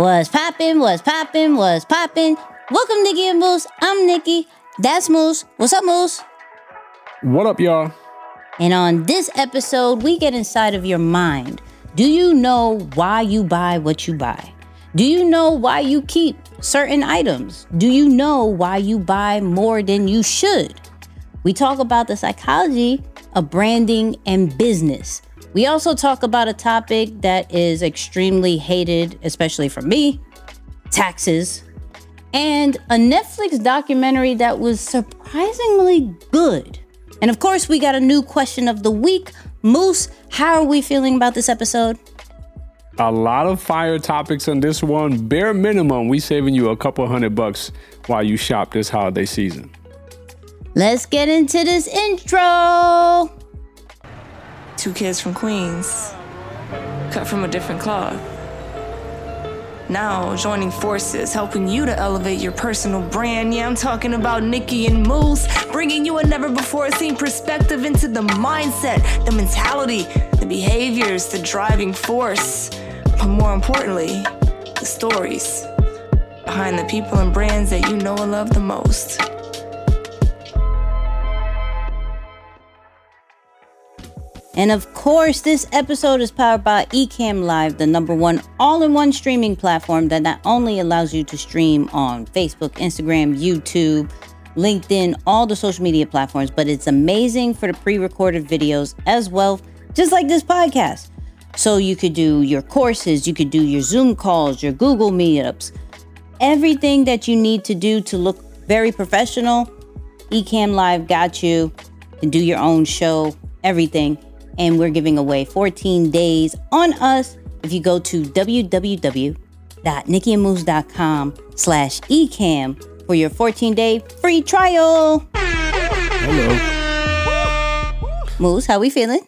Was poppin', was poppin', was poppin'. Welcome, Nicky and Moose. I'm Nicky. That's Moose. What's up, Moose? What up, y'all? And on this episode, we get inside of your mind. Do you know why you buy what you buy? Do you know why you keep certain items? Do you know why you buy more than you should? We talk about the psychology of branding and business. We also talk about a topic that is extremely hated, especially for me taxes, and a Netflix documentary that was surprisingly good. And of course, we got a new question of the week. Moose, how are we feeling about this episode? A lot of fire topics on this one. Bare minimum, we saving you a couple hundred bucks while you shop this holiday season. Let's get into this intro. Two kids from Queens, cut from a different cloth. Now joining forces, helping you to elevate your personal brand. Yeah, I'm talking about Nicky and Moose, bringing you a never before seen perspective into the mindset, the mentality, the behaviors, the driving force. But more importantly, the stories behind the people and brands that you know and love the most. And of course, this episode is powered by Ecamm Live, the number one all in one streaming platform that not only allows you to stream on Facebook, Instagram, YouTube, LinkedIn, all the social media platforms, but it's amazing for the pre recorded videos as well, just like this podcast. So you could do your courses, you could do your Zoom calls, your Google Meetups, everything that you need to do to look very professional. Ecamm Live got you. Can do your own show, everything and we're giving away 14 days on us if you go to www.nickyandmoose.com slash ecamm for your 14-day free trial. Hello. Moose, how we feeling?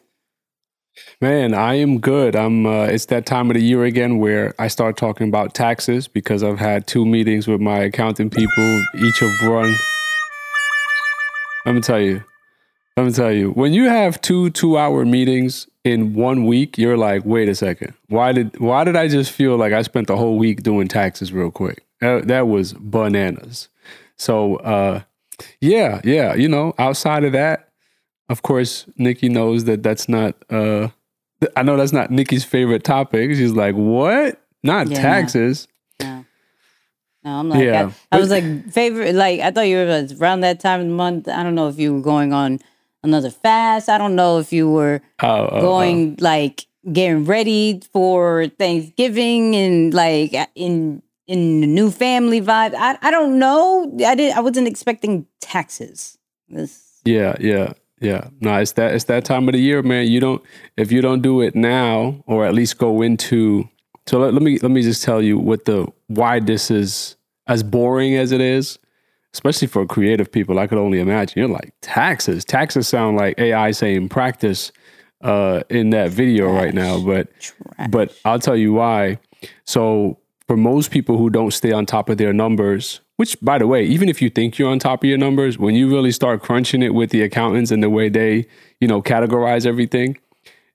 Man, I am good. I'm uh, it's that time of the year again where I start talking about taxes because I've had two meetings with my accounting people. Each have run Let me tell you, let me tell you, when you have two two hour meetings in one week, you're like, wait a second, why did why did I just feel like I spent the whole week doing taxes real quick? That, that was bananas. So uh, yeah, yeah, you know, outside of that, of course, Nicky knows that that's not. Uh, I know that's not Nicky's favorite topic. She's like, what? Not Yeah, no. taxes. No. No, I'm like, Yeah. I, I was like, favorite, like, I thought you were around that time of the month. I don't know if you were going on another fast. I don't know if you were Oh, oh, oh. going like getting ready for Thanksgiving and like in in the new family vibe. I I don't know. I did. I wasn't expecting taxes. This Yeah, yeah, yeah. No, it's that it's that time of the year, man. You don't if you don't do it now, or at least go into. So let, let me let me just tell you what the why this is as boring as it is, especially for creative people. I could only imagine. You're like taxes. Taxes sound like AI saying practice uh, in that video right now, but trash. but I'll tell you why. So for most people who don't stay on top of their numbers, which by the way, even if you think you're on top of your numbers, when you really start crunching it with the accountants and the way they, you know, categorize everything,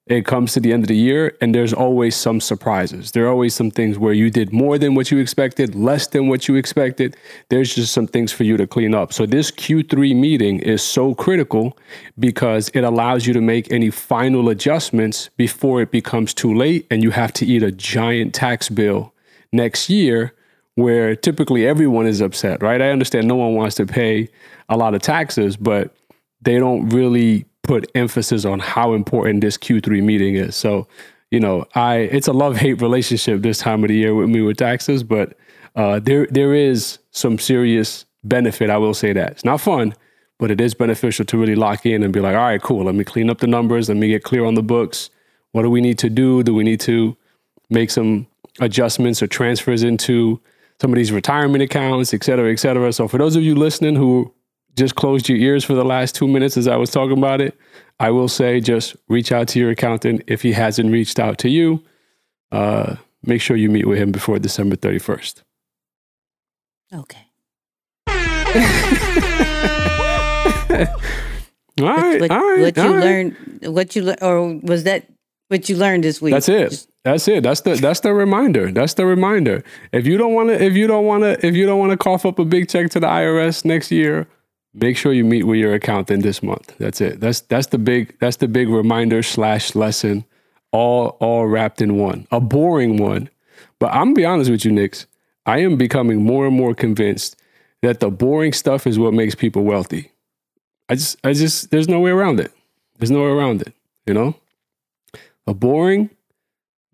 it comes to the end of the year and there's always some surprises. There are always some things where you did more than what you expected, less than what you expected. There's just some things for you to clean up. So this Q3 meeting is so critical because it allows you to make any final adjustments before it becomes too late and you have to eat a giant tax bill next year where typically everyone is upset, right? I understand no one wants to pay a lot of taxes, but they don't really put emphasis on how important this Q3 meeting is. So, you know, I it's a love-hate relationship this time of the year with me with taxes, but uh, there there is some serious benefit. I will say that it's not fun, but it is beneficial to really lock in and be like, all right, cool. Let me clean up the numbers. Let me get clear on the books. What do we need to do? Do we need to make some adjustments or transfers into some of these retirement accounts, et cetera, et cetera. So for those of you listening who just closed your ears for the last two minutes as I was talking about it, I will say just reach out to your accountant if he hasn't reached out to you. Uh, make sure you meet with him before December 31st. okay. All right, what, all right. what you right. learned? What you or was that what you learned this week. That's it. That's it. That's the that's the reminder. That's the reminder. If you don't want to, if you don't want to, if you don't want to cough up a big check to the IRS next year, make sure you meet with your accountant this month. That's it. That's that's the big that's the big reminder slash lesson, all all wrapped in one. A boring one, but I'm gonna be honest with you, Nix. I am becoming more and more convinced that the boring stuff is what makes people wealthy. I just I just there's no way around it. There's no way around it. You know, a boring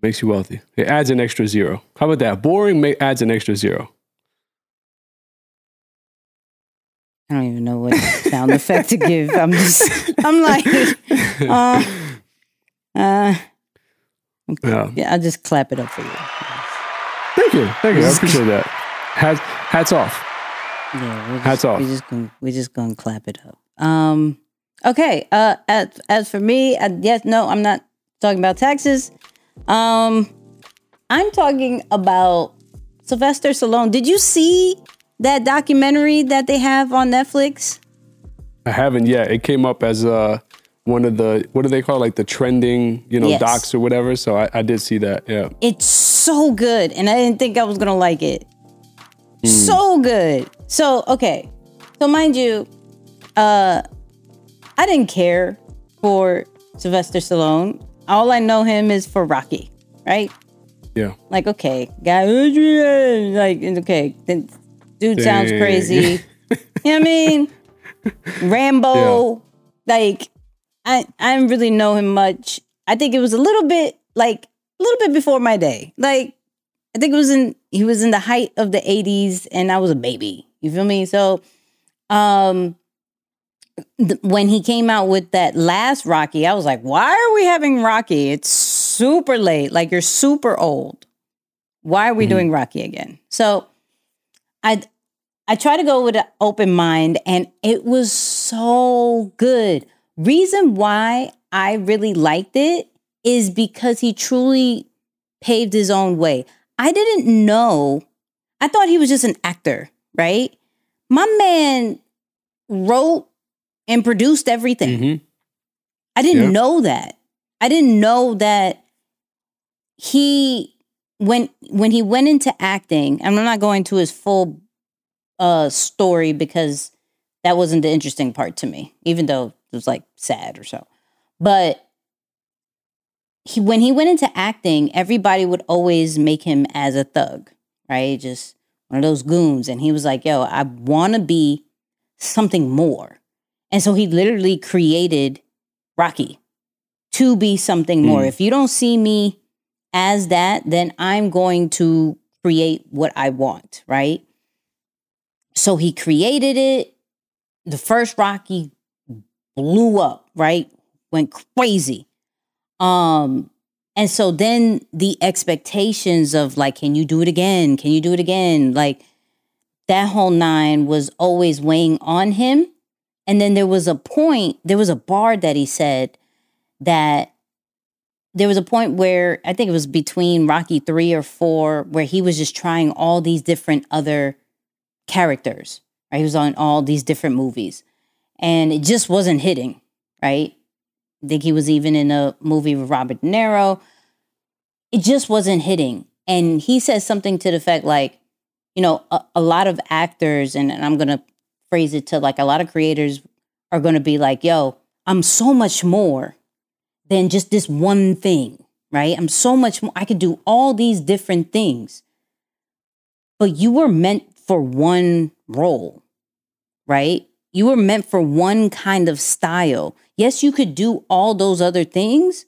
makes you wealthy. It adds an extra zero. How about that? Boring may, adds an extra zero. I don't even know what sound effect to give. I'm just, I'm like, uh, uh, Yeah. yeah, I'll just clap it up for you. Thank you. Thank you. I appreciate that. Hats, hats off. Yeah, we're just, Hats off. We're just gonna, we're just gonna clap it up. Um, okay. Uh, as as for me, uh, yes, no, I'm not talking about taxes. Um, I'm talking about Sylvester Stallone. Did you see that documentary that they have on Netflix? I haven't yet. It came up as uh, one of the, what do they call it? like the trending, you know, Yes. docs or whatever. So I, I did see that. Yeah. It's so good, and I didn't think I was gonna like it. So good. So okay. So mind you, uh, I didn't care for Sylvester Stallone. All I know him is for Rocky, right? Yeah. Like okay, guy, like okay, then dude sounds crazy. you know what I mean? Rambo, like I I didn't really know him much. I think it was a little bit like a little bit before my day. Like I think it was in he was in the height of the 80s and I was a baby. You feel me? So um th- when he came out with that last Rocky, I was like, "Why are we having Rocky? It's super late. Like you're super old. Why are we Mhm. doing Rocky again?" So I I try to go with an open mind and it was so good. Reason why I really liked it is because he truly paved his own way. I didn't know. I thought he was just an actor, right? My man wrote and produced everything. Mhm. I didn't Yeah. know that. I didn't know that he when when he went into acting, and I'm not going to his full uh story because that wasn't the interesting part to me, even though it was like sad or so. But he when he went into acting, everybody would always make him as a thug, right? Just one of those goons. And he was like, yo, I wanna be something more. And so he literally created Rocky to be something more. Mm. If you don't see me as that, then I'm going to create what I want, right? So he created it. The first Rocky blew up, right? Went crazy. Um and so then the expectations of like can you do it again? Can you do it again? Like that whole nine was always weighing on him. And then there was a point, there was a bar that he said that there was a point where I think it was between Rocky 3 or 4 where he was just trying all these different other characters. Right? He was on all these different movies and it just wasn't hitting, right? I think he was even in a movie with Robert De Niro. It just wasn't hitting. And he says something to the effect like, you know, a, a lot of actors, and, and I'm going to phrase it to like a lot of creators are going to be like, yo, I'm so much more than just this one thing, right? I'm so much more. I could do all these different things. But you were meant for one role, right? You were meant for one kind of style. Yes, you could do all those other things,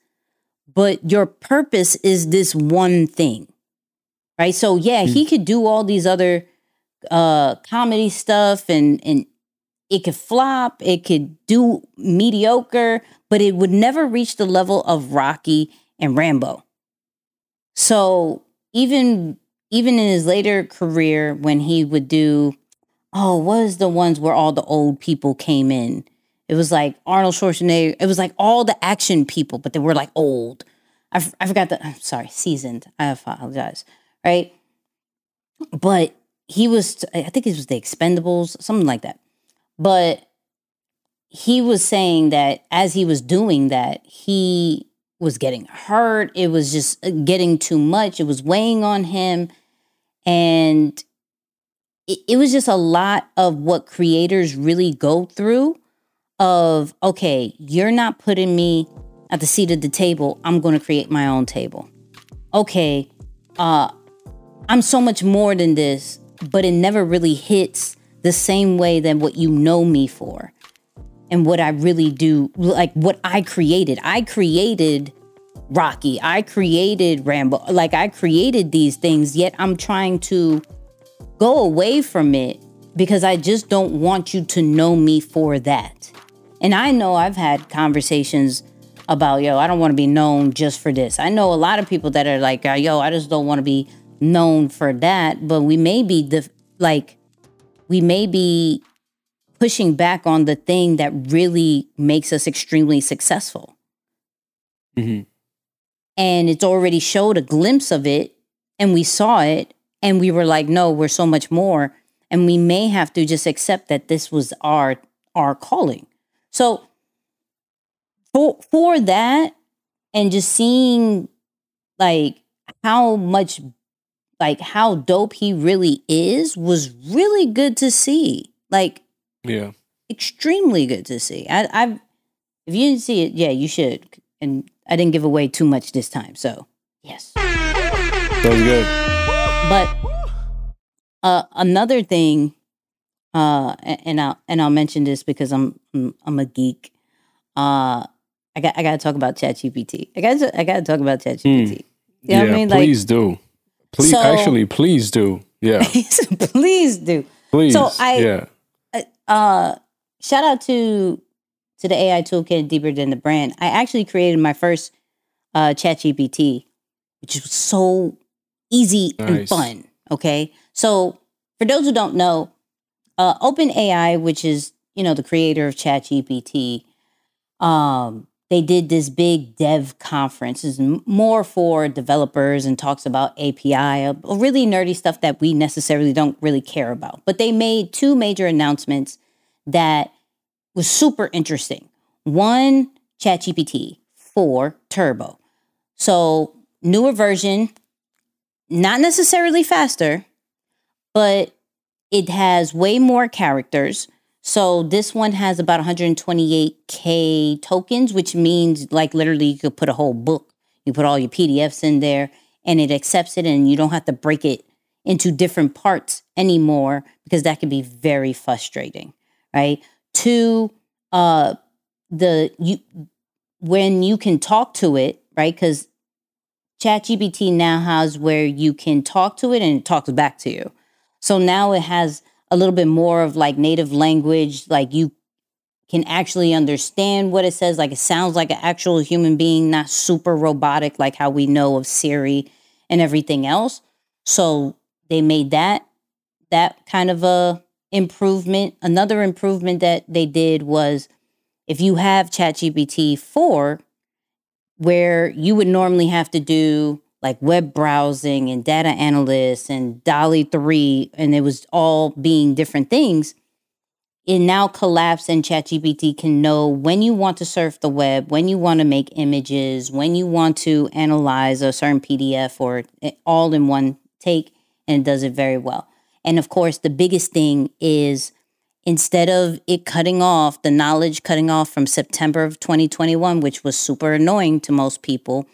but your purpose is this one thing, right? So, yeah, he could do all these other uh comedy stuff and and it could flop, it could do mediocre, but it would never reach the level of Rocky and Rambo. So even even in his later career, when he would do, oh, what was the ones where all the old people came in? It was like Arnold Schwarzenegger. It was like all the action people, but they were like old. I, f- I forgot the. I'm sorry, seasoned. I apologize. Right, but he was. I think it was the Expendables, something like that. But he was saying that as he was doing that, he was getting hurt. It was just uh, getting too much. It was weighing on him. And it, it was just a lot of what creators really go through of, okay, you're not putting me at the seat of the table. I'm going to create my own table. Okay, uh, I'm so much more than this, but it never really hits the same way than what you know me for and what I really do, like what I created. I created Rocky. I created Rambo. Like I created these things, yet I'm trying to go away from it because I just don't want you to know me for that. And I know I've had conversations about, yo, I don't want to be known just for this. I know a lot of people that are like, uh, yo, I just don't want to be known for that. But we may be the, like, we may be pushing back on the thing that really makes us extremely successful. Mm-hmm. And it's already showed a glimpse of it, and we saw it, and we were like, no, we're so much more. And we may have to just accept that this was our our calling. So for for that and just seeing like how much like how dope he really is was really good to see. Like Yeah. extremely good to see. I, I've if you didn't see it, yeah, you should. And I didn't give away too much this time, so yes. That was good. But uh, another thing, uh, and I'll and I'll mention this because I'm I'm, I'm a geek. Uh, I got I got to talk about ChatGPT. I got to I got to talk about ChatGPT. You know yeah, what I mean? please do. Please, So- actually, please do. Yeah, please do. please. So I- yeah. Uh shout out to to the AI toolkit deeper than the brand. I actually created my first uh chat GPT, which was so easy and fun. Okay. So for those who don't know, uh OpenAI, which is, you know, the creator of ChatGPT, um, they did this big dev conference. It's more for developers and talks about API, uh, really nerdy stuff that we necessarily don't really care about. But they made two major announcements that was super interesting. One, ChatGPT 4 Turbo. So, newer version, not necessarily faster, but it has way more characters. So this one has about 128k tokens, which means like literally you could put a whole book. You put all your PDFs in there and it accepts it and you don't have to break it into different parts anymore because that can be very frustrating, right? Two, uh the you when you can talk to it, right? Cuz ChatGPT now has where you can talk to it and it talks back to you. So now it has a little bit more of like native language, like you can actually understand what it says. Like it sounds like an actual human being, not super robotic like how we know of Siri and everything else. So they made that that kind of a improvement. Another improvement that they did was if you have ChatGPT 4, where you would normally have to do like web browsing and data analysts and DALL-E 3, and it was all being different things. It now collapsed, and ChatGPT can know when you want to surf the web, when you want to make images, when you want to analyze a certain PDF or all in one take, and it does it very well. And of course, the biggest thing is instead of it cutting off the knowledge cutting off from September of 2021, which was super annoying to most people,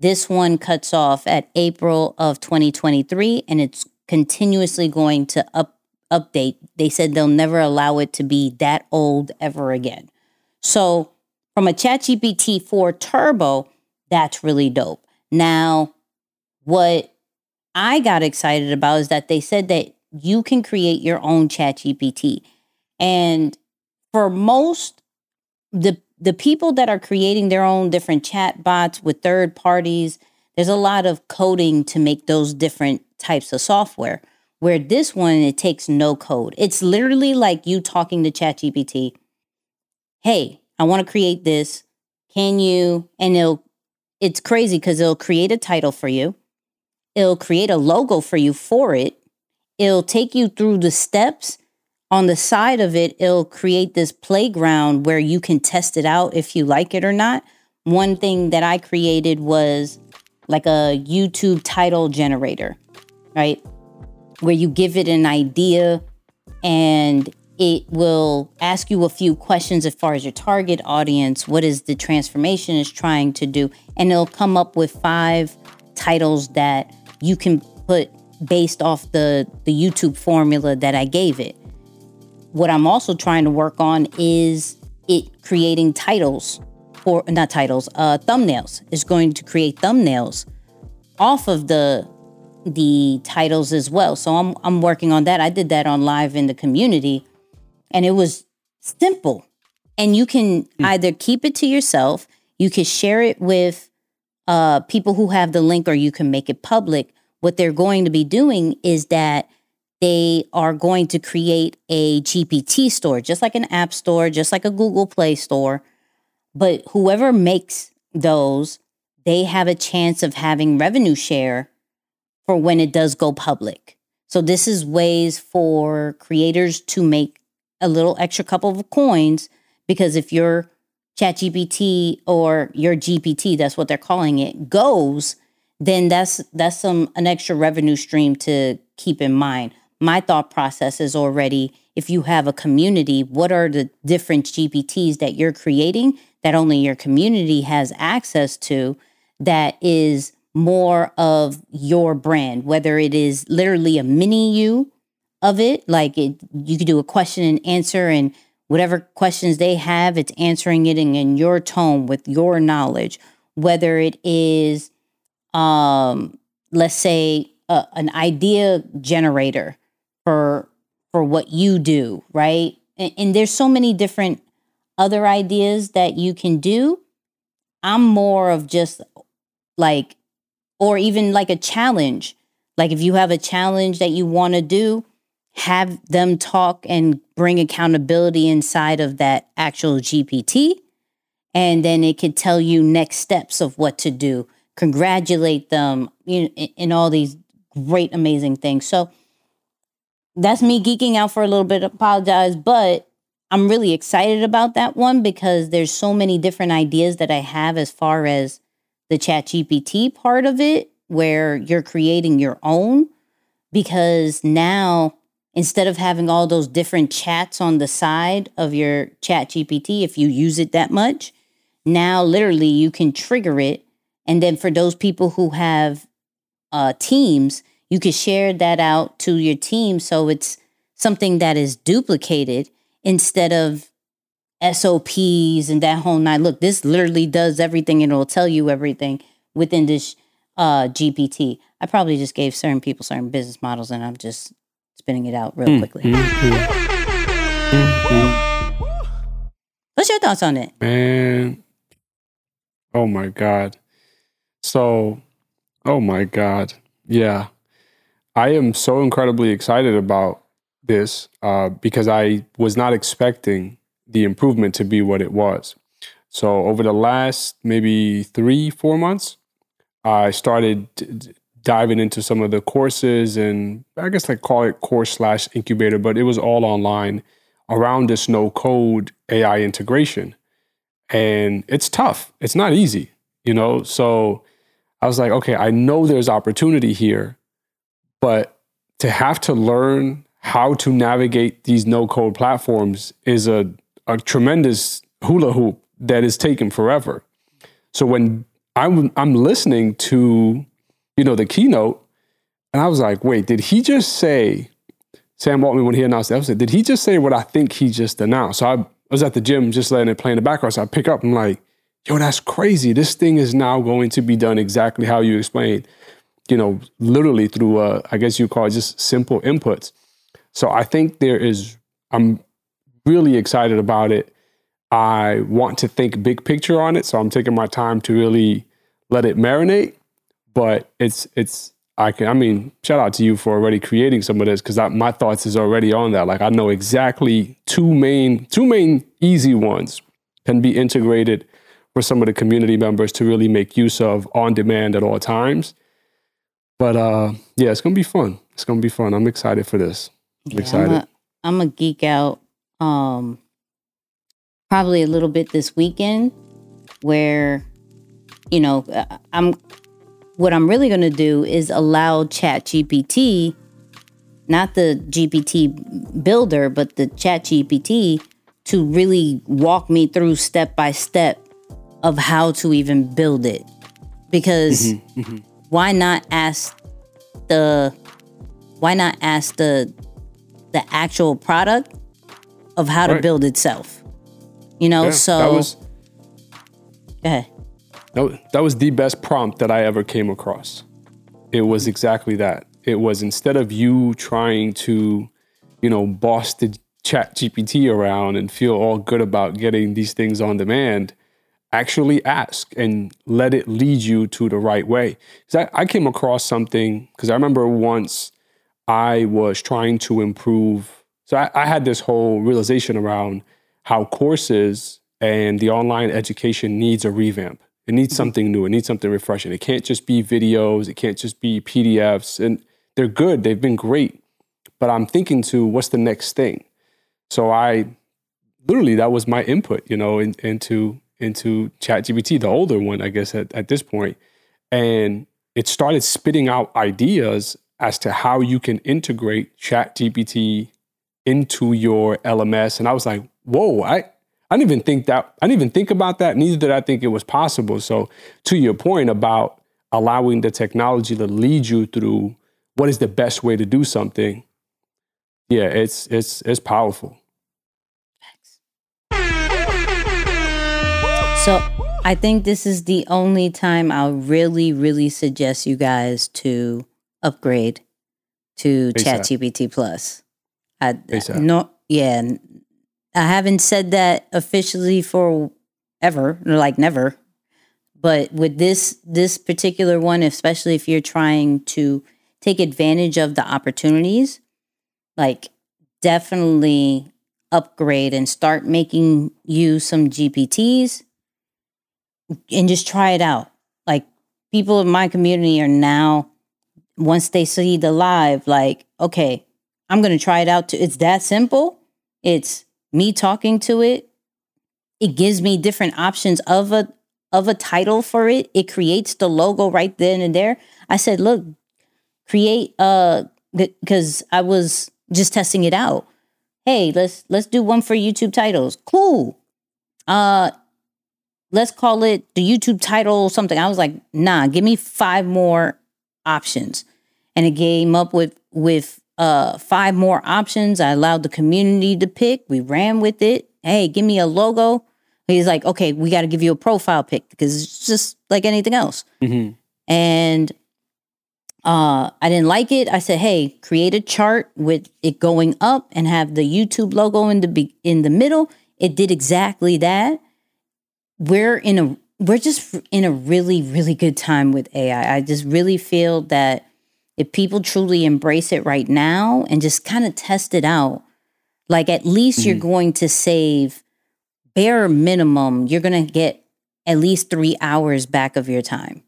this one cuts off at April of 2023 and it's continuously going to up update. They said they'll never allow it to be that old ever again. So, from a ChatGPT 4 Turbo, that's really dope. Now, what I got excited about is that they said that you can create your own ChatGPT. And for most the the people that are creating their own different chat bots with third parties, there's a lot of coding to make those different types of software. Where this one, it takes no code. It's literally like you talking to ChatGPT. Hey, I want to create this. Can you? And it'll, it's crazy because it'll create a title for you. It'll create a logo for you for it. It'll take you through the steps. On the side of it, it'll create this playground where you can test it out if you like it or not. one thing that I created was like a YouTube title generator, right? Where you give it an idea and it will ask you a few questions as far as your target audience, what is the transformation is trying to do, and it'll come up with five titles that you can put based off the the YouTube formula that I gave it. What I'm also trying to work on is it creating titles or not titles, uh thumbnails. It's going to create thumbnails off of the the titles as well. So I'm I'm working on that. I did that on live in the community and it was simple. And you can mm. either keep it to yourself, you can share it with uh, people who have the link, or you can make it public. What they're going to be doing is that they are going to create a GPT store, just like an app store, just like a Google Play store. But whoever makes those, they have a chance of having revenue share for when it does go public. So this is ways for creators to make a little extra couple of coins because if your ChatGPT or your GPT, that's what they're calling it, goes, then that's that's some an extra revenue stream to keep in mind. My thought process is already if you have a community, what are the different GPTs that you're creating that only your community has access to that is more of your brand, whether it is literally a mini you of it. Like it, you could do a question and answer, and whatever questions they have, it's answering it in, in your tone with your knowledge. Whether it is, um, let's say, uh, an idea generator for for what you do, right? And, and there's so many different other ideas that you can do. I'm more of just like, or even like a challenge. Like if you have a challenge that you want to do, have them talk and bring accountability inside of that actual GPT. And then it could tell you next steps of what to do, congratulate them, you know, in all these great, amazing things. So that's me geeking out for a little bit. Apologize, but I'm really excited about that one because there's so many different ideas that I have as far as the chat GPT part of it, where you're creating your own. Because now instead of having all those different chats on the side of your chat GPT, if you use it that much, now literally you can trigger it. And then for those people who have uh, teams, you can share that out to your team. So it's something that is duplicated instead of SOPs and that whole night. Look, this literally does everything and it'll tell you everything within this uh, GPT. I probably just gave certain people certain business models and I'm just spinning it out real mm, quickly. Mm, mm, What's your thoughts on it? Man. Oh my God. So, oh my God. Yeah. I am so incredibly excited about this uh, because I was not expecting the improvement to be what it was. So, over the last maybe three, four months, I started diving into some of the courses and I guess like call it course slash incubator, but it was all online around this no code AI integration. And it's tough. It's not easy, you know? So I was like, okay, I know there's opportunity here, but to have to learn how to navigate these no code platforms is a, a tremendous hula hoop that is taking forever. So when I'm, I'm listening to you know, the keynote. And I was like, wait, did he just say, Sam Altman, when he announced the episode, did he just say what I think he just announced? So I was at the gym just letting it play in the background. So I pick up, I'm like, yo, that's crazy. This thing is now going to be done exactly how you explained, you know, literally through, uh, I guess you call it just simple inputs. So I think there is, I'm really excited about it. I want to think big picture on it. So I'm taking my time to really let it marinate but it's it's I can I mean shout out to you for already creating some of this because my thoughts is already on that. Like I know exactly two main two main easy ones can be integrated for some of the community members to really make use of on demand at all times. But uh yeah, it's gonna be fun. It's gonna be fun. I'm excited for this. I'm yeah, excited. I'm a, I'm a geek out um probably a little bit this weekend where you know, uh, I'm what I'm really to do is allow Chat GPT, not the GPT builder, but the Chat GPT to really walk me through step by step of how to even build it. Because mm-hmm, mm-hmm. Why not ask the why not ask the the actual product of how right. to build itself? You know, yeah, so that was, go ahead. That, that was the best prompt that I ever came across. It was exactly that. It was instead of you trying to, you know, boss the chat GPT around and feel all good about getting these things on demand, actually ask and let it lead you to the right way. Because I, I came across something, because I remember once I was trying to improve. So I, I had this whole realization around how courses and the online education needs a revamp. It needs mm-hmm. something new. It needs something refreshing. It can't just be videos. It can't just be PDFs. And they're good. They've been great. But I'm thinking to what's the next thing? So I literally that was my input, you know, in, into into ChatGPT, the older one, I guess at, at this. And it started spitting out ideas as to how you can integrate ChatGPT into your LMS. And I was like, whoa, I I didn't even think that I didn't even think about that. Neither did I think it was possible. So to your point about allowing the technology to lead you through what is the best way to do something, yeah, it's it's it's powerful. So I think this is the only time I'll really, really suggest you guys to upgrade to ChatGPT Plus. I, no, yeah, I haven't said that officially for ever, like never. But with this this particular one, especially if you're trying to take advantage of the opportunities, like definitely upgrade and start making you some GPTs and just try it out. Like people in my community are now once they see the live like okay, I'm going to try it out too. It's that simple. It's me talking to it, it gives me different options of a of a title for it. It creates the logo right then and there. I said, look, create uh because I was just testing it out. Hey, let's let's do one for YouTube titles. Cool. Uh let's call it the YouTube title something. I was like, nah, give me five more options. And it came up with with uh, five more options. I allowed the community to pick. We ran with it. Hey, give me a logo. He's like, okay, we got to give you a profile pic because it's just like anything else. Mm-hmm. And uh, I didn't like it. I said, hey, create a chart with it going up and have the YouTube logo in the be- in the middle. It did exactly that. We're in a we're just in a really really good time with AI. I just really feel that if people truly embrace it right now and just kind of test it out, like at least mm-hmm. you're going to save bare minimum, you're going to get at least three hours back of your time.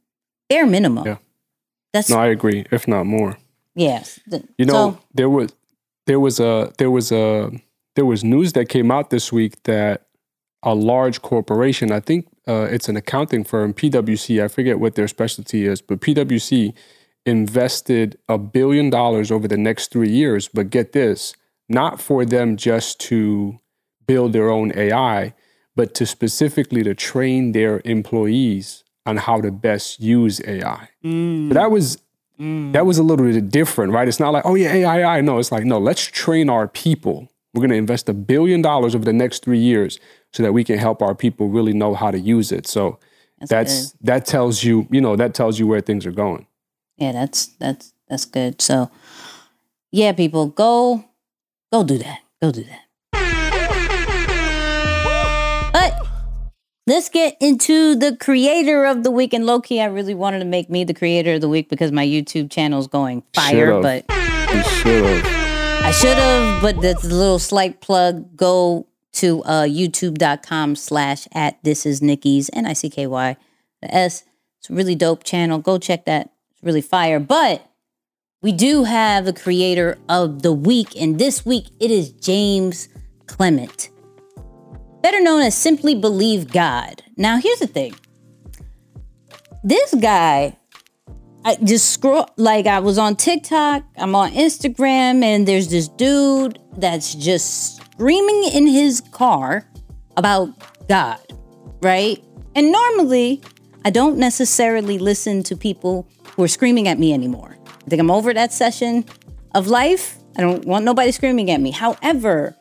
Bare minimum. Yeah. That's no, I agree, if not more. Yes. You know, so, there was there was a there was a there was news that came out this week that a large corporation, I think uh, it's an accounting firm, PwC, I forget what their specialty is, but PwC invested a billion dollars over the next three years. But get this, not for them just to build their own AI, but to specifically to train their employees on how to best use AI. Mm. That was mm. that was a little bit different, right? It's not like, oh yeah, AI, AI. No, it's like, no, let's train our people. We're gonna invest a billion dollars over the next three years so that we can help our people really know how to use it. So that's, that's that tells you, you know, that tells you where things are going yeah, that's that's that's good. So yeah, people, go go do that. Go do that. But let's get into the creator of the week. And low key, I really wanted to make me the creator of the week because my YouTube channel is going fire. Should've. But I should have, but that's a little slight plug. Go to uh, youtube.com slash at this is Nicky's N I C K Y the S. It's a really dope channel. Go check that It's really fire. But we do have a creator of the week, and this week it is James Clement, better known as Simply Believe God. Now, here's the thing this guy, I just scroll like I was on TikTok, I'm on Instagram, and there's this dude that's just screaming in his car about God, right? And normally, I don't necessarily listen to people who are screaming at me anymore. I think I'm over that session of life. I don't want nobody screaming at me. However,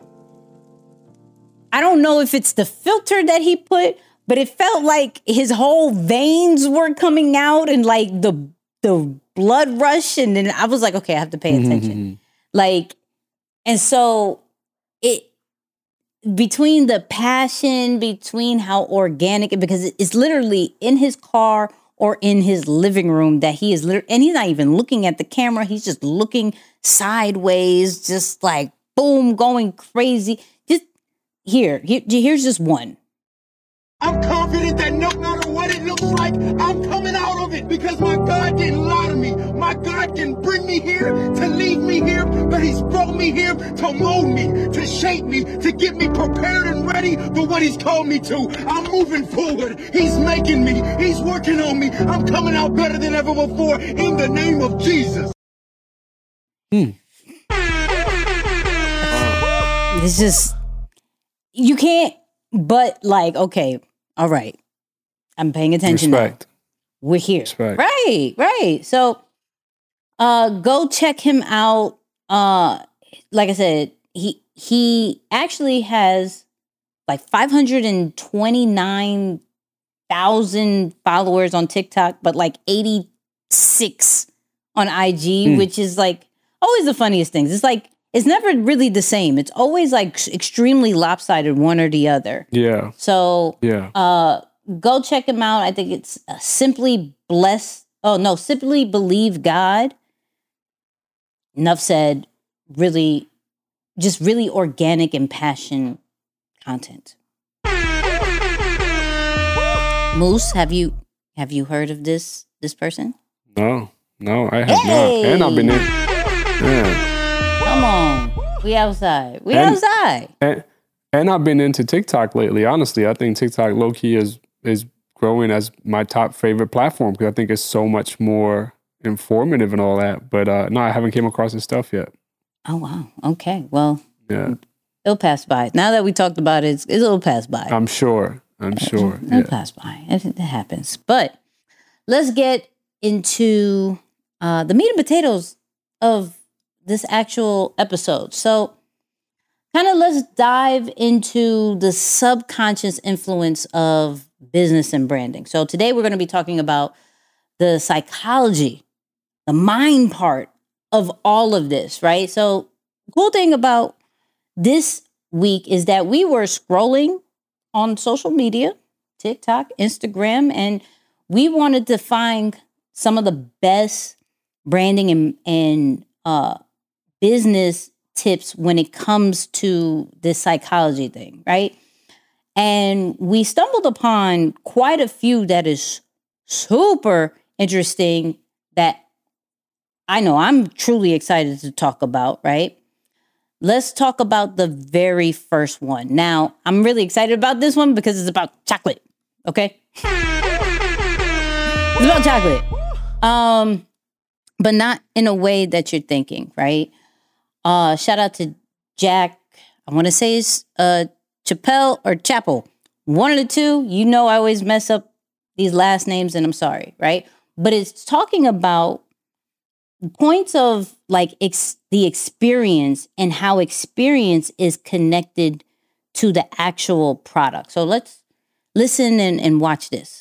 I don't know if it's the filter that he put, but it felt like his whole veins were coming out and like the the blood rush and then I was like, okay, I have to pay attention. Mm-hmm. like and so it between the passion, between how organic because it's literally in his car or in his living room that he is literally and he's not even looking at the camera, he's just looking sideways, just like boom, going crazy. Just here, here here's just one. I'm confident that no matter what it looks like, I'm coming out of it because my didn't lie to me. My God didn't bring me here to leave me here, but He's brought me here to mold me, to shape me, to get me prepared and ready for what He's called me to. I'm moving forward. He's making me. He's working on me. I'm coming out better than ever before in the name of Jesus. Hmm. It's just you can't but like, okay, all right. I'm paying attention now. We're here. Respect. Right, right. So uh go check him out. Uh like I said, he he actually has like 529,000 followers on TikTok, but like 86 on IG, which is like always the funniest things. It's like it's never really the same. It's always like extremely lopsided one or the other. Yeah. So Yeah. uh go check him out i think it's uh, simply bless oh no simply believe god enough said really just really organic and passion content moose have you have you heard of this this person no. No, I have not. And I've been in. Yeah. come on we outside we And- outside And, and I've been into TikTok lately. Honestly, I think TikTok low key is is growing as my top favorite platform because I think it's so much more informative and all that. But uh, no, I haven't came across this stuff yet. oh wow okay well Yeah, it'll pass by now that we talked about it it's, it'll pass by I'm sure. I'm sure. It'll Yeah. pass by. It, it happens. But let's get into uh, the meat and potatoes of this actual episode. So, kind of let's dive into the subconscious influence of business and branding. So, today we're going to be talking about the psychology, the mind part of all of this, right? So, cool thing about this week is that we were scrolling on social media, TikTok, Instagram, and we wanted to find some of the best branding and, and uh, business tips when it comes to this psychology thing, right? And we stumbled upon quite a few that is super interesting that I know I'm truly excited to talk about, right? Let's talk about the very first one. Now, I'm really excited about this one because it's about chocolate. Okay? It's about chocolate. Um, but not in a way that you're thinking, right? Uh, shout out to Jack. I want to say it's uh Chappelle or Chapel. One of the two. You know I always mess up these last names and I'm sorry, right? But it's talking about points of like ex- the experience and how experience is connected to the actual product. So let's listen and, and watch this.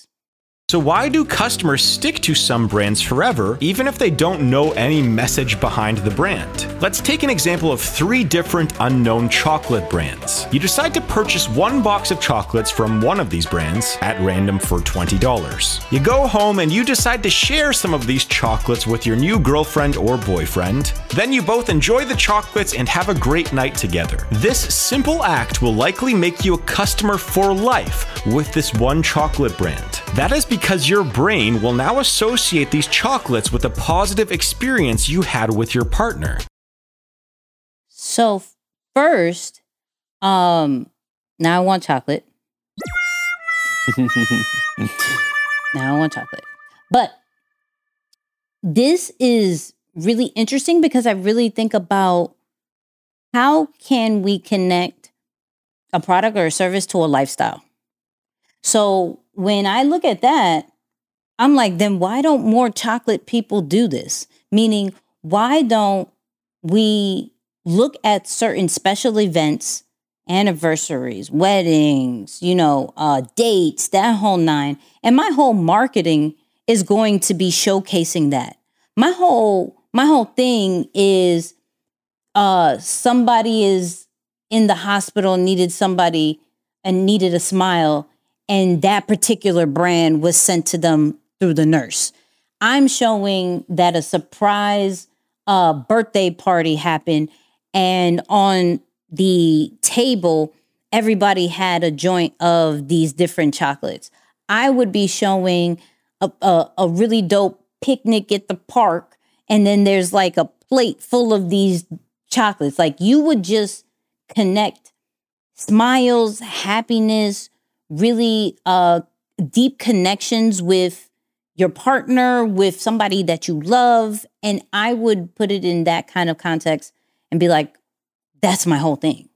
So, why do customers stick to some brands forever, even if they don't know any message behind the brand? Let's take an example of three different unknown chocolate brands. You decide to purchase one box of chocolates from one of these brands at random for $20. You go home and you decide to share some of these chocolates with your new girlfriend or boyfriend. Then you both enjoy the chocolates and have a great night together. This simple act will likely make you a customer for life with this one chocolate brand. That is because your brain will now associate these chocolates with a positive experience you had with your partner. So first, um, now I want chocolate. now I want chocolate. But this is really interesting because I really think about how can we connect a product or a service to a lifestyle. So when I look at that, I'm like, then why don't more chocolate people do this? Meaning, why don't we look at certain special events, anniversaries, weddings, you know, uh, dates, that whole nine, and my whole marketing is going to be showcasing that. My whole my whole thing is uh somebody is in the hospital needed somebody and needed a smile and that particular brand was sent to them through the nurse. I'm showing that a surprise uh, birthday party happened, and on the table, everybody had a joint of these different chocolates. I would be showing a, a, a really dope picnic at the park, and then there's like a plate full of these chocolates. Like you would just connect smiles, happiness, really uh, deep connections with your partner, with somebody that you love. And I would put it in that kind of context and be like, that's my whole thing.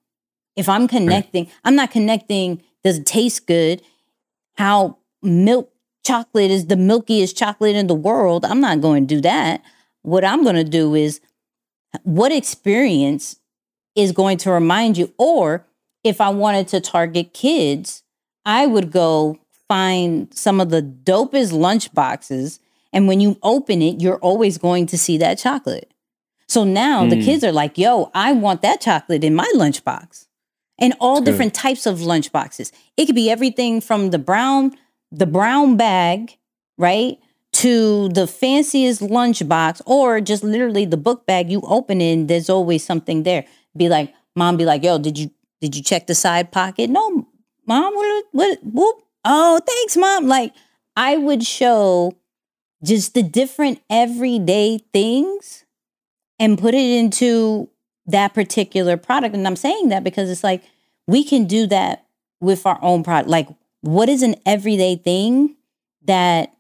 If I'm connecting, right. I'm not connecting, does it taste good? How milk chocolate is the milkiest chocolate in the world. I'm not going to do that. What I'm going to do is what experience is going to remind you, or if I wanted to target kids, I would go find some of the dopest lunch boxes. And when you open it, you're always going to see that chocolate. So now mm. the kids are like, yo, I want that chocolate in my lunchbox. And all That's different good. types of lunch boxes. It could be everything from the brown, the brown bag, right? To the fanciest lunch box, or just literally the book bag you open in, there's always something there. Be like, mom be like, yo, did you did you check the side pocket? No, mom, what, what, whoop. Oh, thanks, mom. Like, I would show just the different everyday things and put it into that particular product. And I'm saying that because it's like we can do that with our own product. Like, what is an everyday thing that,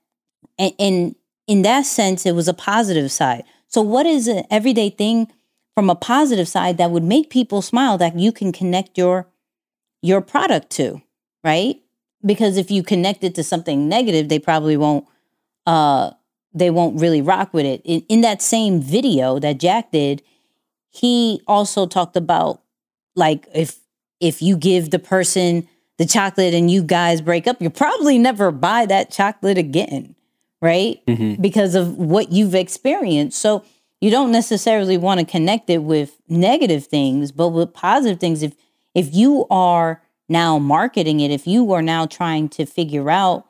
and, and in that sense, it was a positive side. So, what is an everyday thing from a positive side that would make people smile that you can connect your your product to, right? Because if you connect it to something negative, they probably won't uh they won't really rock with it. In, in that same video that Jack did, he also talked about like if if you give the person the chocolate and you guys break up, you'll probably never buy that chocolate again, right? Mm-hmm. Because of what you've experienced. So you don't necessarily want to connect it with negative things, but with positive things. If if you are now marketing it, if you are now trying to figure out,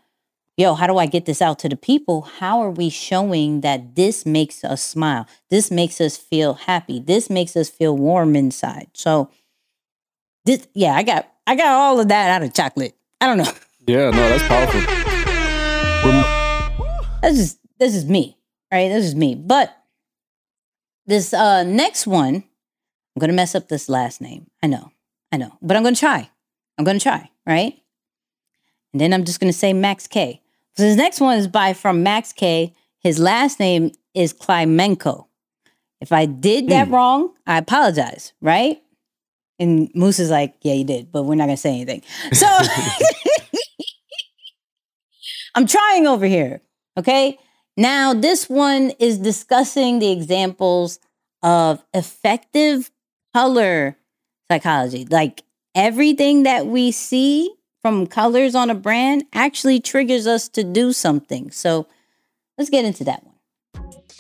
yo, how do I get this out to the people? How are we showing that this makes us smile? This makes us feel happy. This makes us feel warm inside. So this yeah, I got I got all of that out of chocolate. I don't know. Yeah, no, that's powerful. This is this is me, right? This is me. But this uh next one, I'm gonna mess up this last name. I know. I know, but I'm going to try. I'm going to try, right? And then I'm just going to say Max K. So this next one is by from Max K. His last name is Klimenko. If I did that mm. wrong, I apologize, right? And Moose is like, yeah, you did, but we're not going to say anything. So I'm trying over here, okay? Now, this one is discussing the examples of effective color psychology. Like everything that we see from colors on a brand actually triggers us to do something. So let's get into that one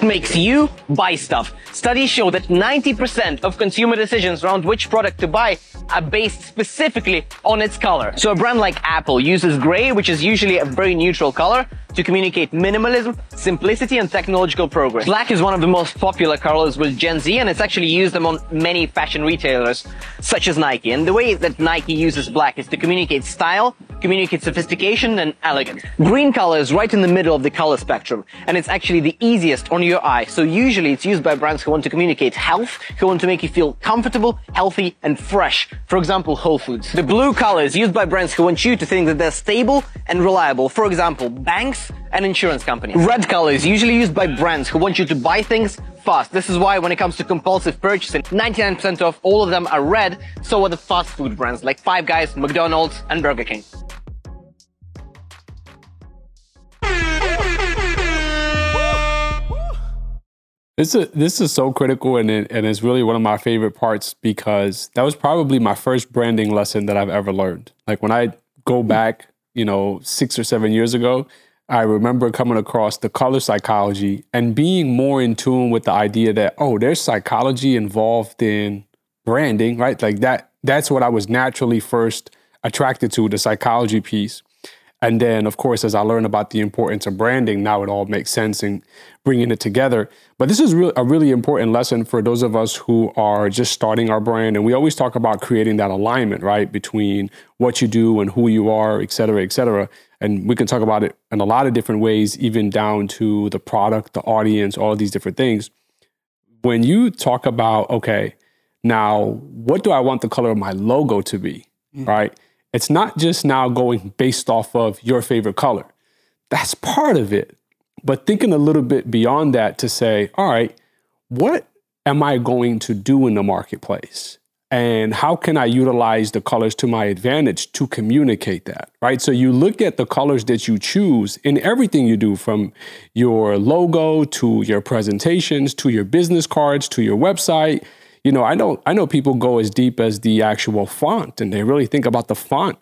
makes you buy stuff. Studies show that 90% of consumer decisions around which product to buy are based specifically on its color. So a brand like Apple uses gray, which is usually a very neutral color, to communicate minimalism, simplicity, and technological progress. Black is one of the most popular colors with Gen Z, and it's actually used among many fashion retailers, such as Nike. And the way that Nike uses black is to communicate style, communicate sophistication, and elegance. Green color is right in the middle of the color spectrum, and it's actually the easiest on your eye. So usually it's used by brands who want to communicate health, who want to make you feel comfortable, healthy, and fresh. For example, Whole Foods. The blue color is used by brands who want you to think that they're stable and reliable. For example, banks and insurance companies. Red color is usually used by brands who want you to buy things fast. This is why when it comes to compulsive purchasing, 99% of all of them are red, so are the fast food brands like Five Guys, McDonald's, and Burger King. This is this is so critical and it, and it's really one of my favorite parts because that was probably my first branding lesson that I've ever learned. Like when I go back, you know, 6 or 7 years ago, I remember coming across the color psychology and being more in tune with the idea that oh, there's psychology involved in branding, right? Like that that's what I was naturally first attracted to, the psychology piece. And then, of course, as I learned about the importance of branding, now it all makes sense in bringing it together. But this is really a really important lesson for those of us who are just starting our brand. And we always talk about creating that alignment, right, between what you do and who you are, et cetera, et cetera. And we can talk about it in a lot of different ways, even down to the product, the audience, all these different things. When you talk about, okay, now what do I want the color of my logo to be, mm-hmm. right? It's not just now going based off of your favorite color. That's part of it. But thinking a little bit beyond that to say, all right, what am I going to do in the marketplace? And how can I utilize the colors to my advantage to communicate that, right? So you look at the colors that you choose in everything you do from your logo to your presentations to your business cards to your website you know, I know I know people go as deep as the actual font, and they really think about the font,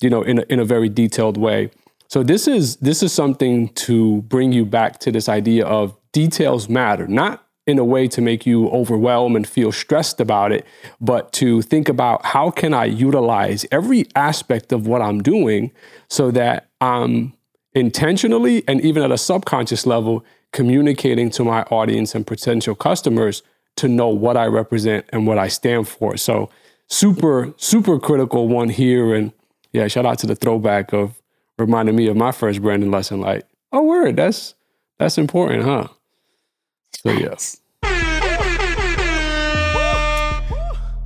you know, in a, in a very detailed way. So this is this is something to bring you back to this idea of details matter, not in a way to make you overwhelmed and feel stressed about it, but to think about how can I utilize every aspect of what I'm doing so that I'm intentionally and even at a subconscious level communicating to my audience and potential customers to know what I represent and what I stand for. So super, super critical one here. And yeah, shout out to the throwback of reminding me of my first branding lesson. Like, oh word, that's that's important, huh? So yes.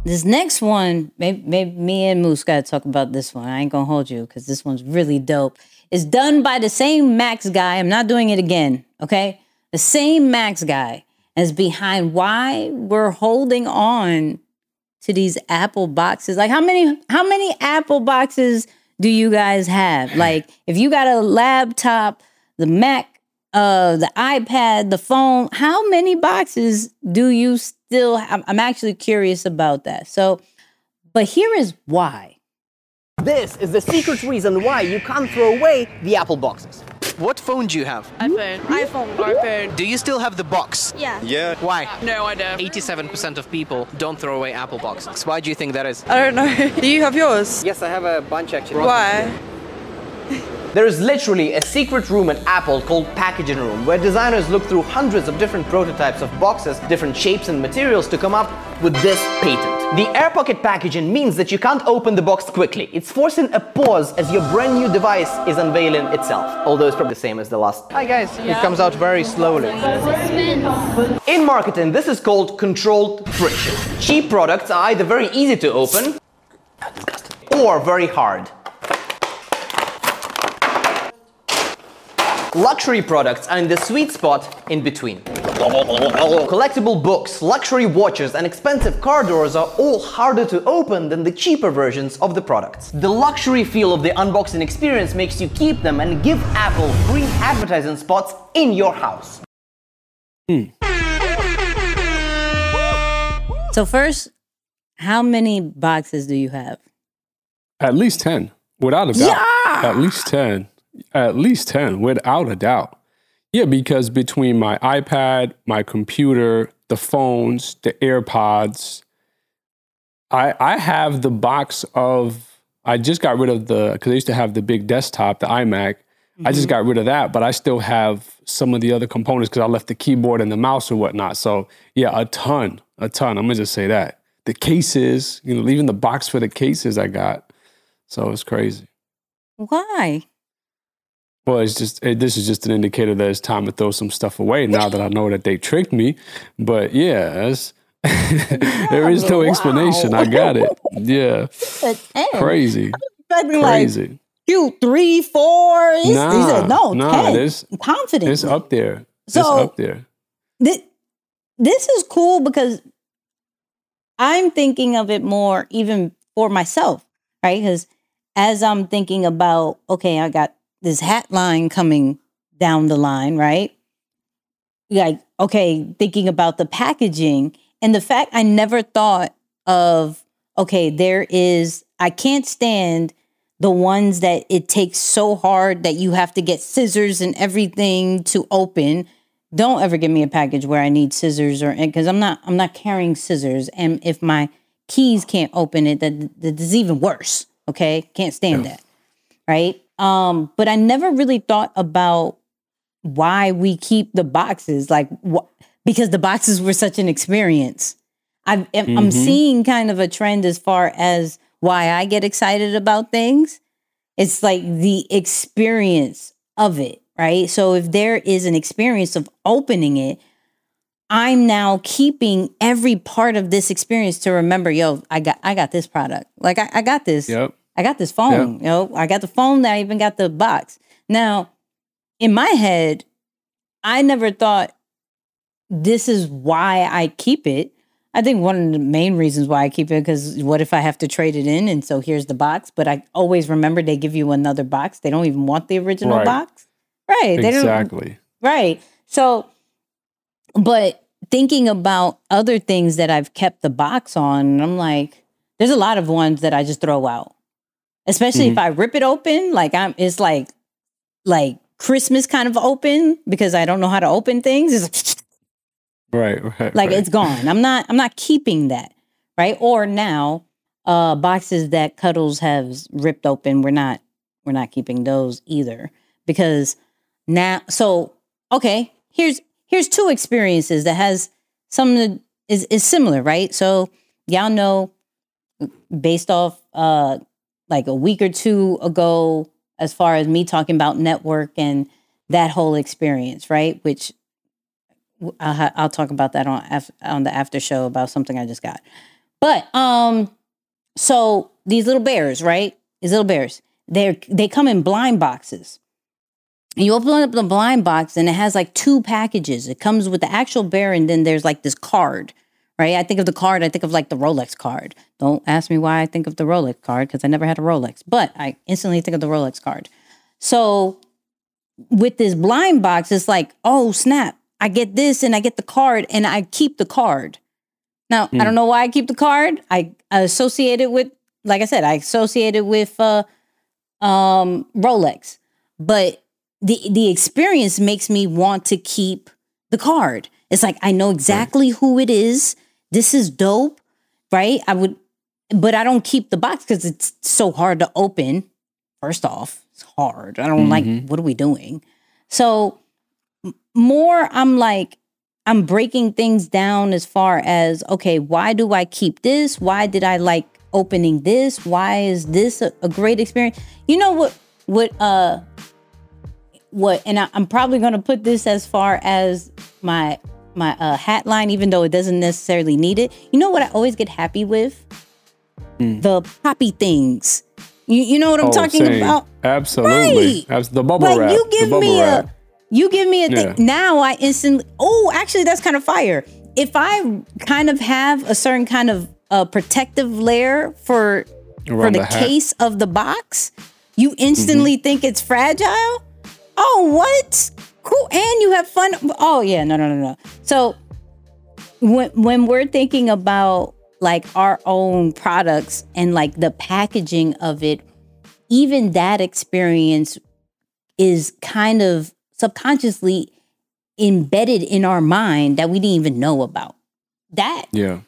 This next one, maybe, maybe me and Moose got to talk about this one. I ain't gonna hold you because this one's really dope. It's done by the same Max guy. I'm not doing it again. Okay, the same Max guy as behind why we're holding on to these Apple boxes. Like how many how many Apple boxes do you guys have? Like if you got a laptop, the Mac, uh the iPad, the phone, how many boxes do you still have? I'm actually curious about that. So but here is why. This is the secret reason why you can't throw away the Apple boxes. What phone do you have? iPhone. iPhone. iPhone. Do you still have the box? Yeah. Yeah. Why? No, I don't. 87% of people don't throw away Apple boxes. Why do you think that is? I don't know. do you have yours? Yes, I have a bunch actually. Why? There is literally a secret room at Apple called Packaging Room, where designers look through hundreds of different prototypes of boxes, different shapes and materials to come up with this patent. The air pocket packaging means that you can't open the box quickly. It's forcing a pause as your brand new device is unveiling itself. Although it's probably the same as the last. Hi guys, yeah. it comes out very slowly. In marketing, this is called controlled friction. Cheap products are either very easy to open or very hard. Luxury products are in the sweet spot in between. Collectible books, luxury watches, and expensive car doors are all harder to open than the cheaper versions of the products. The luxury feel of the unboxing experience makes you keep them and give Apple free advertising spots in your house. Hmm. So, first, how many boxes do you have? At least 10, without a doubt. Yeah! At least 10 at least 10 without a doubt. Yeah, because between my iPad, my computer, the phones, the AirPods, I I have the box of I just got rid of the because I used to have the big desktop, the iMac. Mm-hmm. I just mm-hmm. got rid of that, but I still have some of the other components because I left the keyboard and the mouse or whatnot. So yeah, a ton, a ton. I'm gonna just say that the cases, you know, leaving the box for the cases I got. So it's crazy. Why? Well, it's just it, this is just an indicator that it's time to throw some stuff away now that I know that they tricked me. But yeah, there is no explanation. I got it. Yeah, crazy, crazy. cute. Three, four. It's- he Nah, said, no, nah, 10. this- confident. It's up there. it's up there. This, this is cool because I'm thinking of it more even for myself, right? Because as I'm thinking about, okay, I got this hat line coming down the line, right? Like, okay, thinking about the packaging and the fact I never thought of, okay, there is, I can't stand the ones that it takes so hard that you have to get scissors and everything to open. Don't ever give me a package where I need scissors or because I'm not I'm not carrying scissors. And if my keys can't open it that that is even worse okay? Can't stand that right um but I never really thought about why we keep the boxes like wh- because the boxes were such an experience I've, I'm I'm Mhm. seeing kind of a trend as far as why I get excited about things it's like the experience of it, right? So if there is an experience of opening it, I'm now keeping every part of this experience to remember, yo, I got I got this product. Like I, I got this. Yep. I got this phone. You know, I got the phone. I even got the box. Now, in my head, I never thought this is why I keep it. I think one of the main reasons why I keep it because what if I have to trade it in? And so here's the box. But I always remember they give you another box. They don't even want the original Right. box. Right. They don't Exactly. Right. So, but thinking about other things that I've kept the box on, I'm like, there's a lot of ones that I just throw out. Especially if I rip it open, like I'm it's like like Christmas kind of open because I don't know how to open things. It's Right. Right. like right. it's gone. I'm not I'm not keeping that. Right? Or now uh boxes that Cuddles has ripped open, we're not we're not keeping those either because now so okay, here's here's two experiences that has something that is is similar, right? So y'all know based off uh like a week or two ago as far as me talking about network and that whole experience, right? Which I'll, I'll talk about that on on the after show about something I just got. But um, so these little bears, right? These little bears, they they come in blind boxes. And you open up the blind box, and it has like two packages. It comes with the actual bear, and then there's like this card, right? I think of the card. I think of like the Rolex card. Don't ask me why I think of the Rolex card because I never had a Rolex, but I instantly think of the Rolex card. So with this blind box, it's like, oh snap, I get this and I get the card and I keep the card. Now, I don't know why I keep the card. I, I associate it with, like I said, I associate it with uh, um, Rolex. But the the experience makes me want to keep the card. It's like I know exactly who it is. This is dope, right? I would, but I don't keep the box because it's so hard to open. First off, it's hard. I don't like. What are we doing? So more, I'm like, I'm breaking things down as far as okay, why do I keep this? Why did I like opening this? Why is this a, a great experience? You know what? What? Uh, what? And I, I'm probably going to put this as far as my my uh, hat line, even though it doesn't necessarily need it. You know what? I always get happy with the poppy things. You you know what I'm Oh, talking same. about? Absolutely. Right. The bubble like wrap. you give me wrap. a you give me a thing Yeah. now i instantly oh actually that's kind of fire if i kind of have a certain kind of uh, protective layer for for the, the. Mm-hmm. case of the box you instantly think it's fragile oh what cool and you have fun oh yeah no no no no so when when we're thinking about like our own products and like the packaging of it even that experience is kind of subconsciously embedded in our mind that we didn't even know about. That Yeah.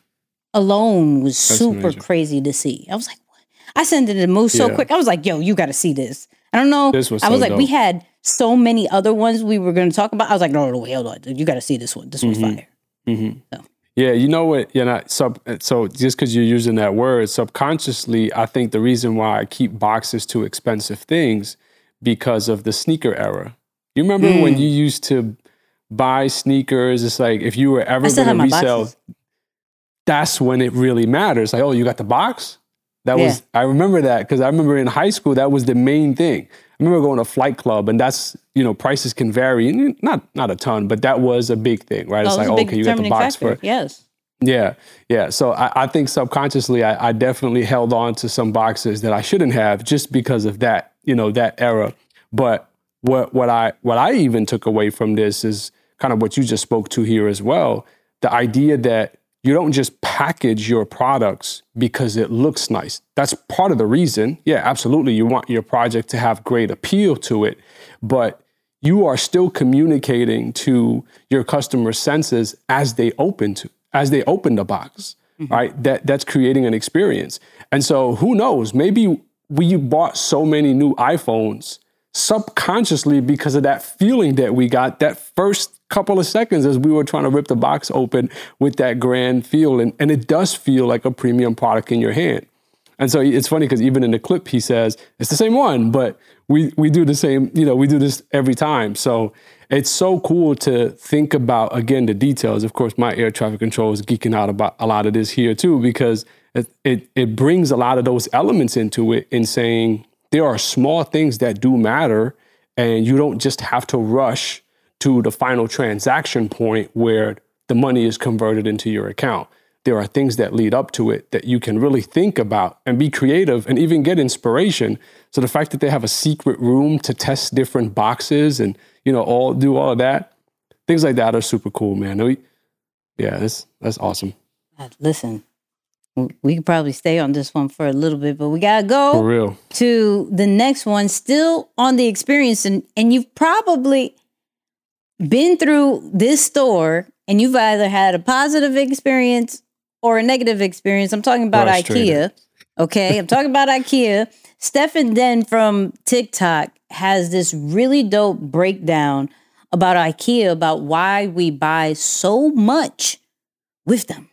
alone was super amazing. crazy to see. I was like, what? I sent it to Moose so Yeah. quick. I was like, yo, you got to see this. I don't know. This was I was so like, we had so many other ones we were going to talk about. I was like, no, no, wait, hold on. dude. You got to see this one. This one's Mm-hmm. fire. Yeah, you know what? Yeah, not sub. So just because you're using that word subconsciously, I think the reason why I keep boxes to expensive things because of the sneaker era. You remember Mm. when you used to buy sneakers? It's like if you were ever going to resell, boxes. that's when it really matters. Like, oh, you got the box? That Yeah. was I remember that because I remember in high school that was the main thing. I remember going to flight club and that's you know prices can vary not not a ton, but that was a big thing, right? Oh, it's like okay, you got the box factor. for Yes. yeah, yeah. So I, I think subconsciously, I, I definitely held on to some boxes that I shouldn't have just because of that, you know, that era. But what what I what I even took away from this is kind of what you just spoke to here as well. The idea that you don't just package your products because it looks nice. That's part of the reason. Yeah, absolutely. You want your project to have great appeal to it, but you are still communicating to your customer senses as they open to as they open the box mm-hmm. right that that's creating an experience and so who knows maybe we bought so many new iphones subconsciously because of that feeling that we got that first couple of seconds as we were trying to rip the box open with that grand feel and, and it does feel like a premium product in your hand and so it's funny because even in the clip, he says it's the same one, but we we do the same. You know, we do this every time. So it's so cool to think about again the details. Of course, my air traffic control is geeking out about a lot of this here too because it it, it brings a lot of those elements into it in saying there are small things that do matter, and you don't just have to rush to the final transaction point where the money is converted into your account there are things that lead up to it that you can really think about and be creative and even get inspiration. So the fact that they have a secret room to test different boxes and you know all do all of that, things like that are super cool, man. Yeah, that's that's awesome Listen, we could probably stay on this one for a little bit, but we gotta go. for real. to the next one, still on the experience, and and you've probably been through this store, and you've either had a positive experience or a negative experience. I'm talking about. IKEA. Okay, I'm talking about IKEA. Stefan Den from TikTok has this really dope breakdown about IKEA about why we buy so much with them.